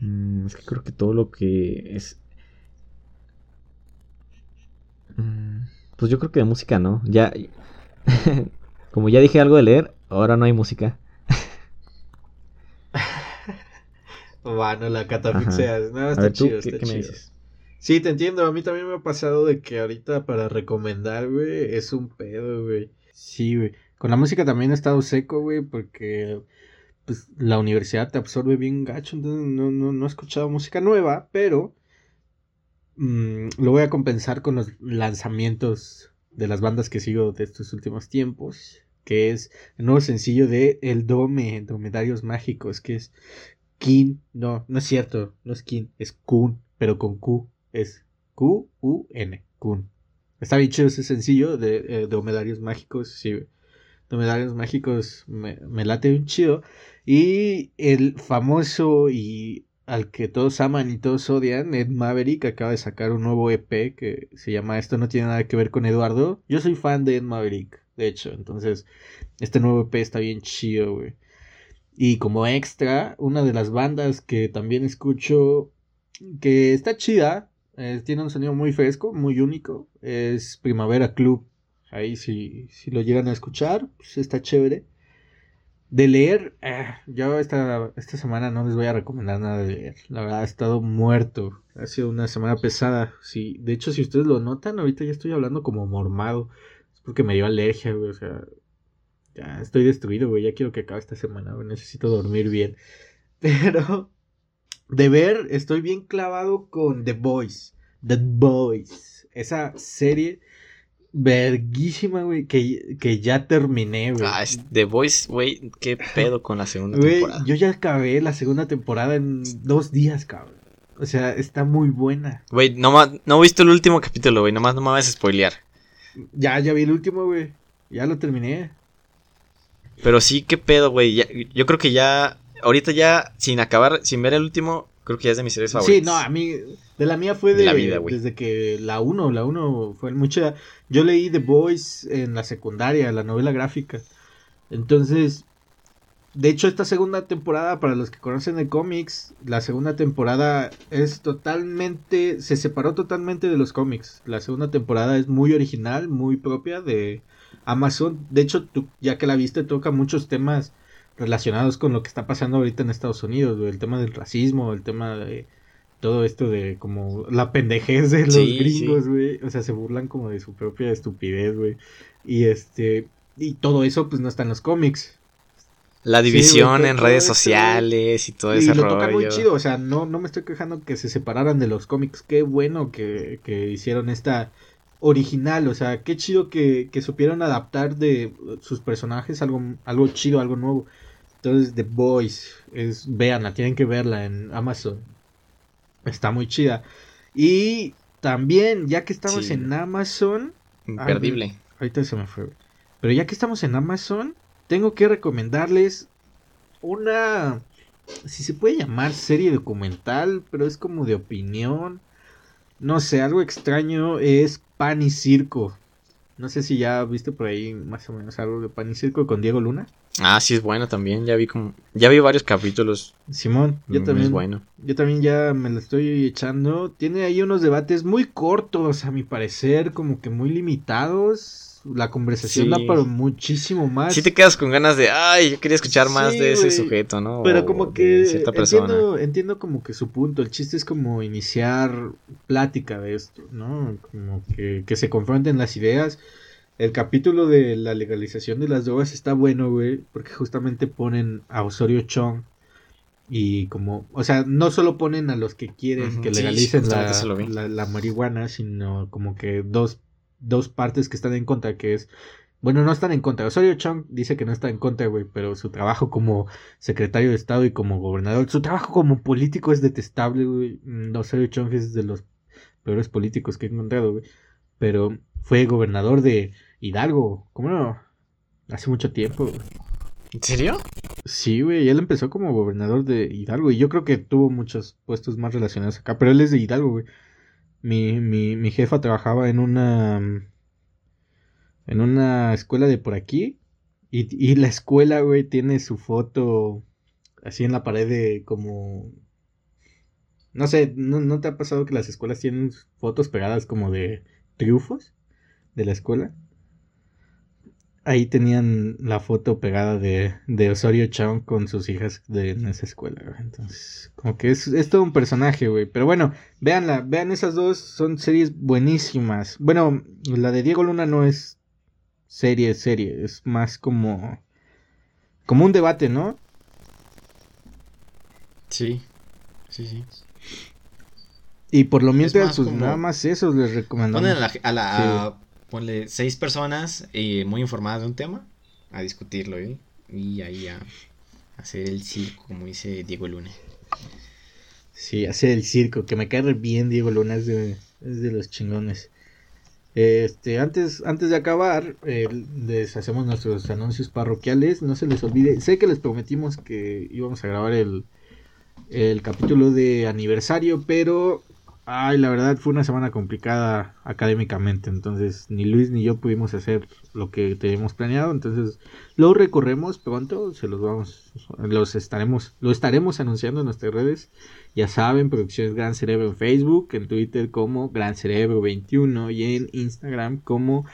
Mm, es que creo que todo lo que es... Mm, pues yo creo que de música no. Ya... Como ya dije algo de leer, ahora no hay música. bueno, la catafixeas. No, está chido, está ¿qué, Me dices? Sí, te entiendo. A mí también me ha pasado de que ahorita para recomendar, güey, es un pedo, güey. Sí, güey. Con la música también he estado seco, güey, porque pues, la universidad te absorbe bien gacho, entonces no, no, no he escuchado música nueva, pero mm, lo voy a compensar con los lanzamientos de las bandas que sigo de estos últimos tiempos, que es el nuevo sencillo de El Dome, Dromedarios Mágicos, que es Kin, no, no es cierto, no es Kin, es Kun, pero con Q, es Q-U-N, Kun. Está bien chido ese sencillo de, eh, de Mágicos. Sí, Domedarios Mágicos me, me late un chido. Y el famoso y al que todos aman y todos odian, Ed Maverick acaba de sacar un nuevo EP que se llama Esto no tiene nada que ver con Eduardo. Yo soy fan de Ed Maverick, de hecho, entonces este nuevo EP está bien chido, güey. Y como extra, una de las bandas que también escucho que está chida, eh, tiene un sonido muy fresco, muy único. Es Primavera Club. Ahí si, si lo llegan a escuchar, pues está chévere. De leer, eh, yo esta, esta semana no les voy a recomendar nada de leer. La verdad, he estado muerto. Ha sido una semana pesada. Sí, de hecho, si ustedes lo notan, ahorita ya estoy hablando como mormado. Es porque me dio alergia, güey. O sea, ya estoy destruido, güey. Ya quiero que acabe esta semana, güey. Necesito dormir bien. Pero de ver, estoy bien clavado con The Boys. The Boys. Esa serie verguísima, güey, que, que ya terminé, güey. Ah, The Boys, güey, qué pedo con la segunda temporada. Yo ya acabé la segunda temporada en dos días, cabrón. O sea, está muy buena. Güey, no, no he visto el último capítulo, güey. Nomás no me vas a spoilear. Ya, ya vi el último, güey. Ya lo terminé. Pero sí, qué pedo, güey. Yo creo que ya. Ahorita ya, sin acabar, sin ver el último, creo que ya es de mis series favoritas. Sí, no, a mí. De la mía fue de, la vida, güey. Desde que la 1, la 1 fue mucha. Yo leí The Boys en la secundaria, la novela gráfica. Entonces, de hecho, esta segunda temporada, para los que conocen de cómics, la segunda temporada es totalmente, se separó totalmente de los cómics. La segunda temporada es muy original, muy propia de Amazon. De hecho, tú, ya que la viste, toca muchos temas relacionados con lo que está pasando ahorita en Estados Unidos, el tema del racismo, el tema de todo esto de como la pendejez de los gringos, güey. O sea, se burlan como de su propia estupidez, güey. Y este, y todo eso pues no está en los cómics. La división en redes sociales y todo y ese lo toca muy chido, o sea, no, no me estoy quejando que se separaran de los cómics. Qué bueno que, que hicieron esta original, o sea, qué chido que, que supieron adaptar de sus personajes algo, algo chido, algo nuevo. Entonces, The Boys, es, véanla, tienen que verla en Amazon. Está muy chida. Y también, ya que estamos en Amazon. Imperdible. ahorita se me fue. Pero ya que estamos en Amazon, tengo que recomendarles una, si se puede llamar serie documental, pero es como de opinión. No sé, algo extraño es Pan y Circo. No sé si ya viste por ahí más o menos algo de Pan y Circo con Diego Luna. Ah, sí es bueno también. Ya vi como, ya vi varios capítulos. Simón, yo mm, también. Es bueno. Yo también ya me lo estoy echando. Tiene ahí unos debates muy cortos, a mi parecer, como que muy limitados la conversación da para muchísimo más. Si te quedas con ganas de, ay, yo quería escuchar más de ese sujeto, ¿no? Pero como que entiendo, entiendo como que su punto, el chiste es como iniciar plática de esto, ¿no? Como que, que se confronten las ideas. El capítulo de la legalización de las drogas está bueno, güey, porque justamente ponen a Osorio Chong y como, o sea, no solo ponen a los que quieren que legalicen la, la, marihuana, sino como que dos dos partes que están en contra, que es, bueno, no están en contra. Osorio Chong dice que no está en contra, güey, pero su trabajo como secretario de Estado y como gobernador, su trabajo como político es detestable, güey. Mm, Osorio Chong es de los peores políticos que he encontrado, güey. Pero fue gobernador de Hidalgo, ¿cómo no? Hace mucho tiempo, güey. ¿En serio? Sí, güey, él empezó como gobernador de Hidalgo y yo creo que tuvo muchos puestos más relacionados acá, pero él es de Hidalgo, güey. Mi, mi, mi jefa trabajaba en una en una escuela de por aquí y, y la escuela, güey, tiene su foto así en la pared de como no sé, ¿no, ¿no, te ha pasado que las escuelas tienen fotos pegadas como de triunfos de la escuela? Ahí tenían la foto pegada de, de Osorio Chong con sus hijas de, en esa escuela, Entonces, como que es, es todo un personaje, güey. Pero bueno, véanla, vean esas dos, son series buenísimas. Bueno, la de Diego Luna no es serie, serie, es más como, como un debate, ¿no? Sí, sí, sí. Y por lo mientras, pues nada más eso les recomendamos. a la, ponle seis personas eh, muy informadas de un tema a discutirlo, ¿eh? Y ahí a, hacer el circo, como dice Diego Luna. Sí, hacer el circo, que me cae bien Diego Luna, es de, los chingones. Este, antes, antes de acabar, eh, les hacemos nuestros anuncios parroquiales. No se les olvide, sé que les prometimos que íbamos a grabar el, el capítulo de aniversario, pero Ay, la verdad fue una semana complicada académicamente, entonces ni Luis ni yo pudimos hacer lo que teníamos planeado, entonces lo recorremos pronto, se los vamos, los estaremos, lo estaremos anunciando en nuestras redes, ya saben, Producciones Gran Cerebro en Facebook, en Twitter como Gran Cerebro 21 y en Instagram como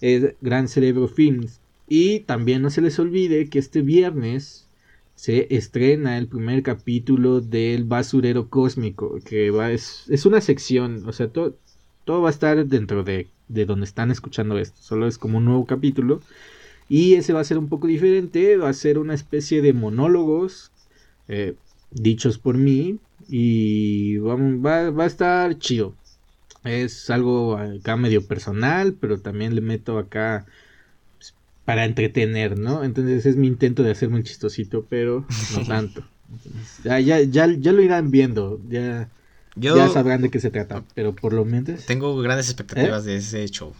eh, Gran Cerebro Films. Y también no se les olvide que este viernes se estrena el primer capítulo del Basurero Cósmico, que va, es, es una sección, o sea, todo, va a estar dentro de, de donde están escuchando esto, solo es como un nuevo capítulo. Y ese va a ser un poco diferente, va a ser una especie de monólogos eh, dichos por mí y va, va, va, a estar chido. Es algo acá medio personal, pero también le meto acá para entretener, ¿no? Entonces es mi intento de hacerme un chistosito, pero no tanto. ya, ya, ya, ya lo irán viendo, ya Yo ya sabrán de qué se trata, pero por lo menos... tengo grandes expectativas de ese show.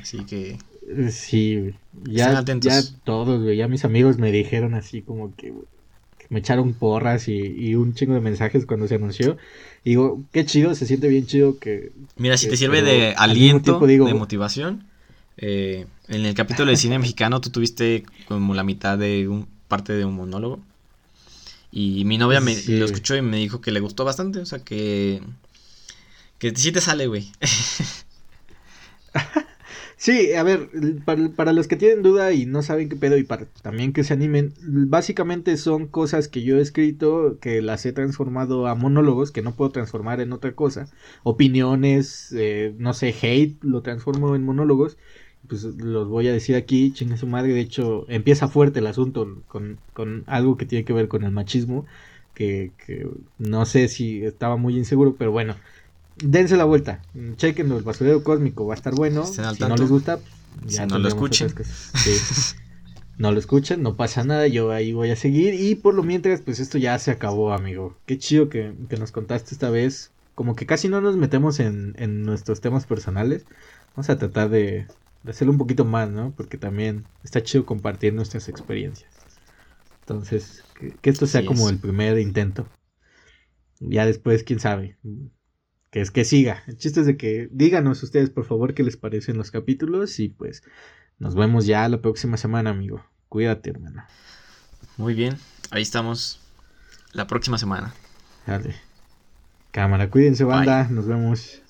Así que Eh, Sí, ya, ya todos, güey, ya mis amigos me dijeron así como que, me echaron porras y, y un chingo de mensajes cuando se anunció. Y digo, qué chido, se siente bien chido que... Mira, si que- te sirve de aliento, tiempo digo- de motivación, eh, en el capítulo de cine mexicano tú tuviste como la mitad de un parte de un monólogo. Y mi novia me Sí. lo escuchó y me dijo que le gustó bastante, o sea que que sí te sale, güey. Sí, a ver, para, para los que tienen duda y no saben qué pedo y para también que se animen, básicamente son cosas que yo he escrito que las he transformado a monólogos que no puedo transformar en otra cosa. Opiniones, eh, no sé, hate, lo transformo en monólogos. Pues los voy a decir aquí, chinga su madre. De hecho, empieza fuerte el asunto con, con algo que tiene que ver con el machismo. Que, que no sé si estaba muy inseguro, pero bueno, dense la vuelta. Chequenlo, el basurero cósmico va a estar bueno. Si no les gusta, pues, Si ya no lo escuchen. Sí. No lo escuchen, no pasa nada, yo ahí voy a seguir. Y por lo mientras, pues esto ya se acabó, amigo. Qué chido que, que nos contaste esta vez. Como que casi no nos metemos en, en nuestros temas personales. Vamos a tratar de, de hacerlo un poquito más, ¿no? Porque también está chido compartir nuestras experiencias. Entonces, que, que esto sea como es. el primer intento. Ya después, quién sabe. Que es que siga. El chiste es de que díganos ustedes, por favor, qué les parecen los capítulos. Y pues nos vemos ya la próxima semana, amigo. Cuídate, hermano. Muy bien, ahí estamos la próxima semana. Dale. Cámara, cuídense, banda. Nos vemos.